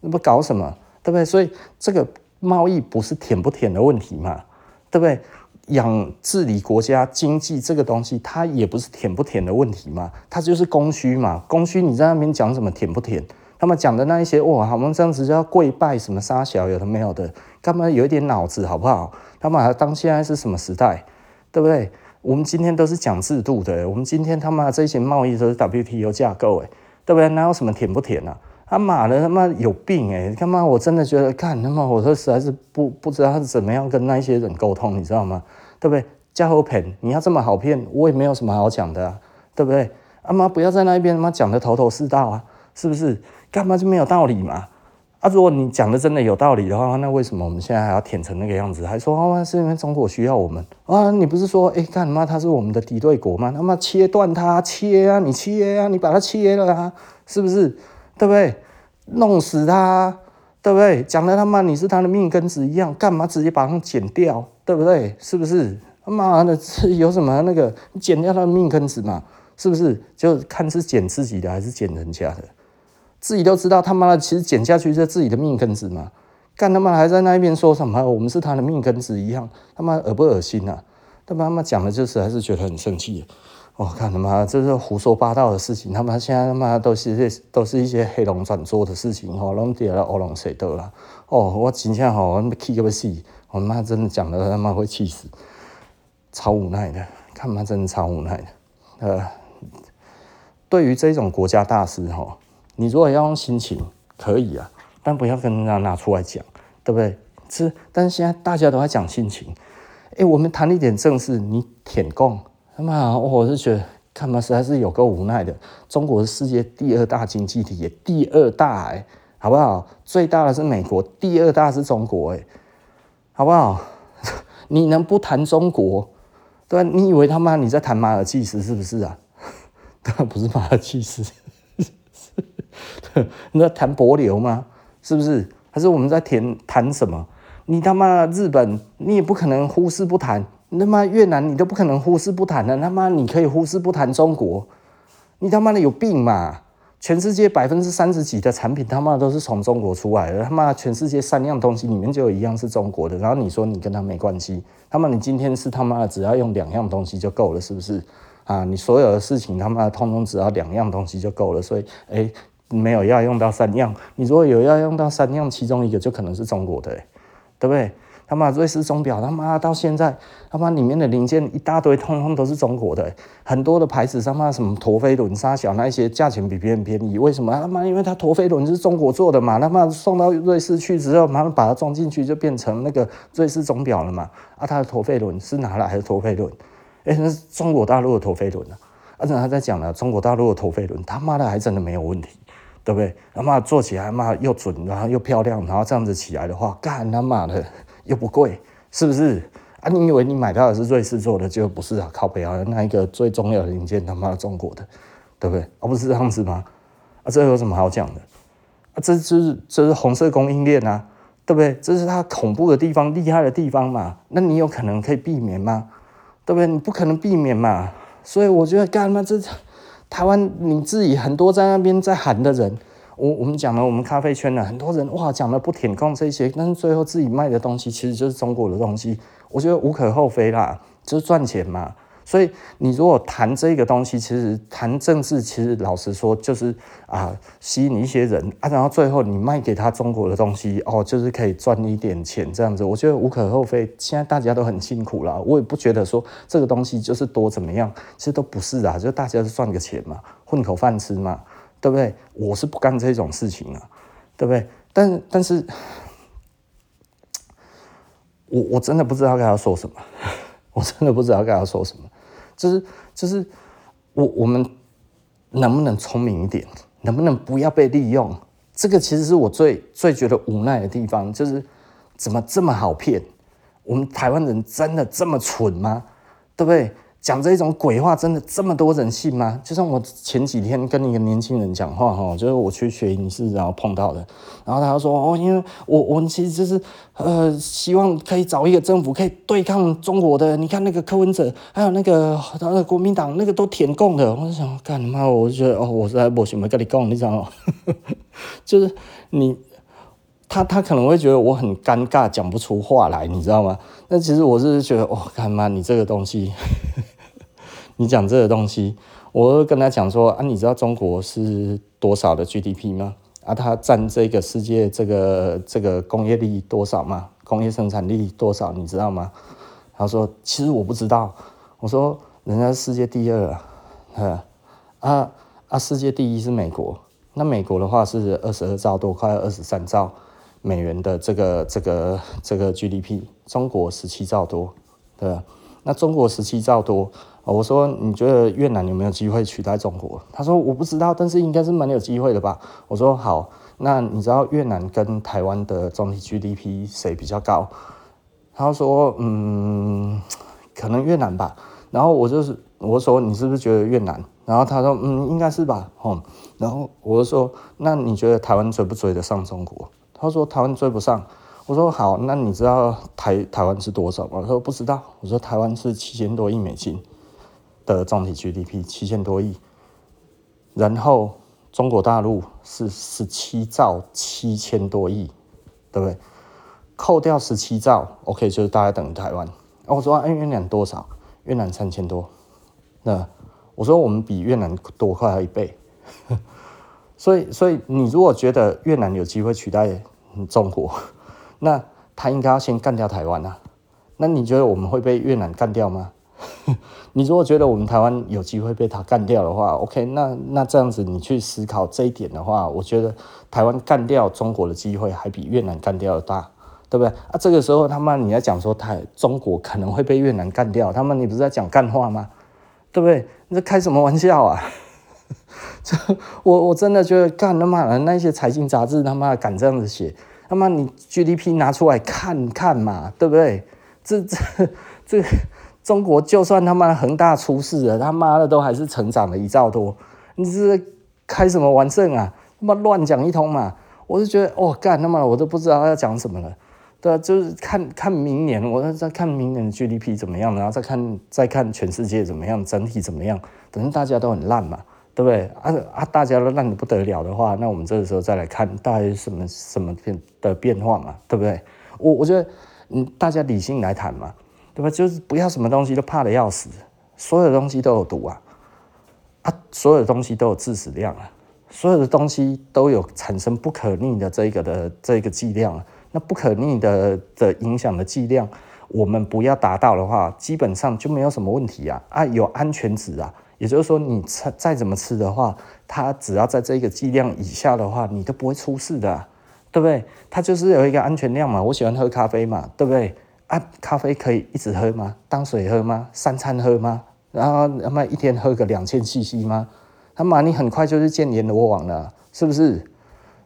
那不搞什么？对不对？所以这个贸易不是舔不舔的问题嘛？对不对？养治理国家经济这个东西，它也不是舔不舔的问题嘛，它就是供需嘛。供需你在那边讲什么舔不舔？他们讲的那一些哇，我们这样子叫跪拜什么杀小有的没有的，他们有一点脑子好不好？他们还当现在是什么时代，对不对？我们今天都是讲制度的，我们今天他妈这些贸易都是 WTO 架构，诶，对不对？哪有什么舔不舔啊？他妈的他妈有病诶！他妈我真的觉得，看他妈，我说实在是不不知道他是怎么样跟那些人沟通，你知道吗？对不对？加厚骗，你要这么好骗，我也没有什么好讲的啊，对不对？阿妈不要在那边他妈讲的头头是道啊，是不是？干嘛就没有道理嘛？啊，如果你讲的真的有道理的话，那为什么我们现在还要舔成那个样子？还说哦，是因为中国需要我们啊？你不是说哎，干嘛他是我们的敌对国吗？他妈切断他，切啊，你切啊，你把它切了啊，是不是？对不对？弄死他，对不对？讲的他妈你是他的命根子一样，干嘛直接把他剪掉，对不对？是不是？他妈的，有什么那个剪掉他的命根子嘛？是不是？就看是剪自己的还是剪人家的，自己都知道他妈的，其实剪下去是自己的命根子嘛。干他妈还在那一边说什么我们是他的命根子一样，他妈恶不恶心啊？他妈他妈讲的就是还是觉得很生气。我、哦、看他妈这是胡说八道的事情，他妈现在他妈都是都是一些黑龙转桌的事情哈，拢跌了乌龙谁得了？哦，我今天哈，我气个死，我妈真的讲的他妈会气死，超无奈的，看妈真的超无奈的。呃，对于这种国家大事哈，你如果要用心情可以啊，但不要跟人家拿出来讲，对不对？是，但是现在大家都在讲心情，哎、我们谈一点正事，你舔共。他妈，我是觉得，他妈实在是有够无奈的。中国是世界第二大经济体，第二大哎，好不好？最大的是美国，第二大是中国哎，好不好？你能不谈中国？对？你以为他妈你在谈马尔济斯是不是啊？当 然不是马尔济斯，你在谈柏流吗？是不是？还是我们在谈谈什么？你他妈日本，你也不可能忽视不谈。你他妈越南，你都不可能忽视不谈的。他妈你可以忽视不谈中国？你他妈的有病嘛？全世界百分之三十几的产品他妈都是从中国出来的。他妈全世界三样东西里面就有一样是中国的。然后你说你跟他没关系？他妈你今天是他妈的只要用两样东西就够了，是不是？啊，你所有的事情他妈通通只要两样东西就够了。所以哎。欸没有要用到三样，你如果有要用到三样，其中一个就可能是中国的，对不对？他妈瑞士钟表，他妈到现在他妈里面的零件一大堆，通通都是中国的，很多的牌子他妈什么陀飞轮、沙小那些价钱比别人便宜，为什么？他妈因为他陀飞轮是中国做的嘛，他妈送到瑞士去之后，马上把它装进去就变成那个瑞士钟表了嘛。啊，他的陀飞轮是哪来的陀飞轮？哎，那是中国大陆的陀飞轮啊。而且他在讲了，中国大陆的陀飞轮，他妈的还真的没有问题。对不对？他妈做起来，妈又准，然后又漂亮，然后这样子起来的话，干他妈的又不贵，是不是？啊，你以为你买到的是瑞士做的，就不是啊？靠北啊，那一个最重要的零件，他妈中国的，对不对？而、不是这样子吗？啊，这有什么好讲的？啊，这就是这是红色供应链啊，对不对？这是它恐怖的地方，厉害的地方嘛。那你有可能可以避免吗？对不对？你不可能避免嘛。所以我觉得干嘛这？台湾你自己很多在那边在喊的人，我我们讲了，我们咖啡圈的很多人哇，讲了不舔供这些，但是最后自己卖的东西其实就是中国的东西，我觉得无可厚非啦，就是赚钱嘛。所以你如果谈这个东西，其实谈政治，其实老实说就是啊，吸引一些人啊，然后最后你卖给他中国的东西哦，就是可以赚一点钱这样子，我觉得无可厚非。现在大家都很辛苦啦，我也不觉得说这个东西就是多怎么样，其实都不是啊，就大家是赚个钱嘛，混口饭吃嘛，对不对？我是不干这种事情啊，对不对？但但是，我我真的不知道该要说什么，我真的不知道该要说什么。就是就是我我们能不能聪明一点？能不能不要被利用？这个其实是我最最觉得无奈的地方。就是怎么这么好骗？我们台湾人真的这么蠢吗？对不对？讲这种鬼话，真的这么多人信吗？就像我前几天跟一个年轻人讲话哈，就是我去学影视，然后碰到的，然后他说哦，因为我我们其实就是呃，希望可以找一个政府可以对抗中国的。你看那个柯文哲，还有那个他的国民党，那个都舔共的。我就想干嘛？我就觉得哦，我实在不行，没跟你讲，你知道吗？就是你他他可能会觉得我很尴尬，讲不出话来，你知道吗？那其实我是觉得哦，干嘛你这个东西。你讲这个东西，我跟他讲说啊，你知道中国是多少的 GDP 吗？啊，它占这个世界这个这个工业力多少吗？工业生产力多少？你知道吗？他说其实我不知道。我说人家世界第二啊，啊啊，世界第一是美国。那美国的话是二十二兆多，快二十三兆美元的这个这个这个 GDP，中国十七兆多，对吧？那中国十七兆多。我说，你觉得越南有没有机会取代中国？他说我不知道，但是应该是蛮有机会的吧。我说好，那你知道越南跟台湾的总体 GDP 谁比较高？他说嗯，可能越南吧。然后我就是我说你是不是觉得越南？然后他说嗯，应该是吧。哦，然后我就说那你觉得台湾追不追得上中国？他说台湾追不上。我说好，那你知道台台湾是多少吗？他说不知道。我说台湾是七千多亿美金。的总体 GDP 七千多亿，然后中国大陆是十七兆七千多亿，对不对？扣掉十七兆，OK，就是大概等于台湾。我说，哎，越南多少？越南三千多。那我说，我们比越南多快一倍。所以，所以你如果觉得越南有机会取代中国，那他应该要先干掉台湾啊。那你觉得我们会被越南干掉吗？你如果觉得我们台湾有机会被他干掉的话，OK，那那这样子你去思考这一点的话，我觉得台湾干掉中国的机会还比越南干掉的大，对不对？啊，这个时候他妈你要讲说台中国可能会被越南干掉，他妈你不是在讲干话吗？对不对？你在开什么玩笑啊？这我我真的觉得干他妈的那些财经杂志他妈敢这样子写，他妈你 GDP 拿出来看看嘛，对不对？这这。这中国就算他妈恒大出事了，他妈的都还是成长了一兆多，你是开什么玩笑啊？他妈乱讲一通嘛！我就觉得，哦，干他妈我都不知道要讲什么了，对，就是看看明年，我再看明年的 GDP 怎么样，然后再看再看全世界怎么样，整体怎么样，反正大家都很烂嘛，对不对？啊啊，大家都烂得不得了的话，那我们这个时候再来看大概什么什么变的变化嘛，对不对？我我觉得，嗯，大家理性来谈嘛，对吧？就是不要什么东西都怕的要死，所有东西都有毒啊，啊，所有东西都有致死量啊。所有的东西都有产生不可逆的这个的这个剂量，那不可逆的的影响的剂量，我们不要达到的话，基本上就没有什么问题啊啊，有安全值啊，也就是说你吃再怎么吃的话，它只要在这个剂量以下的话，你都不会出事的，对不对？它就是有一个安全量嘛。我喜欢喝咖啡嘛，对不对？啊，咖啡可以一直喝吗？当水喝吗？三餐喝吗？然后那么一天喝个两千 CC 吗？他妈，你很快就是见阎罗王了，是不是？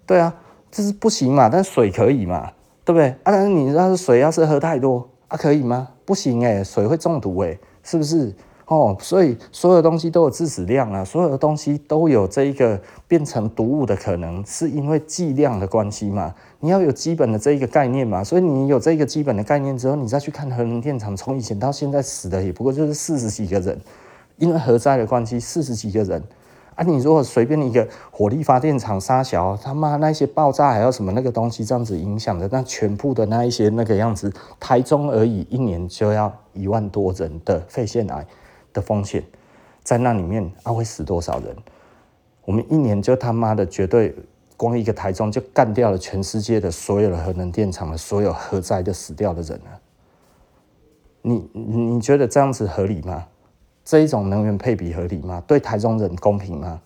对啊，这是不行嘛，但水可以嘛，对不对？啊，但是你要是水要是喝太多啊，可以吗？不行哎，水会中毒哎，是不是？哦，所以所有东西都有致死量啊，所有的东西都有这一个变成毒物的可能，是因为剂量的关系嘛。你要有基本的这一个概念嘛，所以你有这个基本的概念之后，你再去看核能电厂，从以前到现在死的也不过就是四十几个人，因为核灾的关系，四十几个人。啊，你如果随便一个火力发电厂杀小，他妈那些爆炸还有什么那个东西这样子影响的，那全部的那一些那个样子，台中而已，一年就要一万多人的肺腺癌的风险，在那里面啊会死多少人？我们一年就他妈的绝对光一个台中就干掉了全世界的所有的核能电厂的所有核灾的死掉的人了。你你觉得这样子合理吗？这一种能源配比合理吗？对台中人公平吗？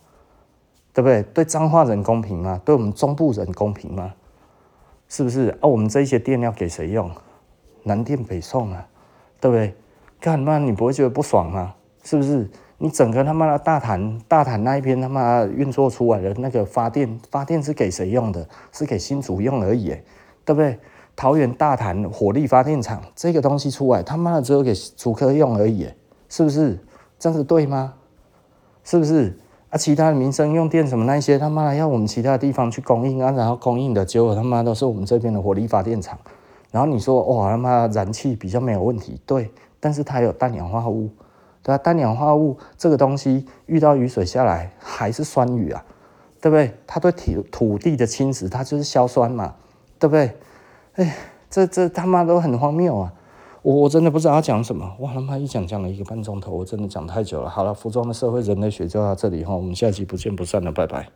对不对？对彰化人公平吗？对我们中部人公平吗？是不是啊？我们这一些电要给谁用？南电北送啊，对不对？干嘛你不会觉得不爽吗？是不是？你整个他妈的大潭大潭那一边他妈运作出来的那个发电发电是给谁用的？是给新竹用而已，对不对？桃园大潭火力发电厂这个东西出来，他妈的只有给竹科用而已，是不是？这样子对吗？是不是啊？其他的民生用电什么那些，他妈的要我们其他地方去供应啊，然后供应的结果他妈都是我们这边的火力发电厂。然后你说哇他妈燃气比较没有问题，对，但是它有氮氧化物，对吧？氮氧化物这个东西遇到雨水下来还是酸雨啊，对不对？它对土土地的侵蚀，它就是硝酸嘛，对不对？哎，这这他妈都很荒谬啊！我我真的不知道要讲什么，哇他妈一讲讲了一个半钟头，我真的讲太久了。好了，服装的社会人类学就到这里哈，我们下期不见不散了，拜拜。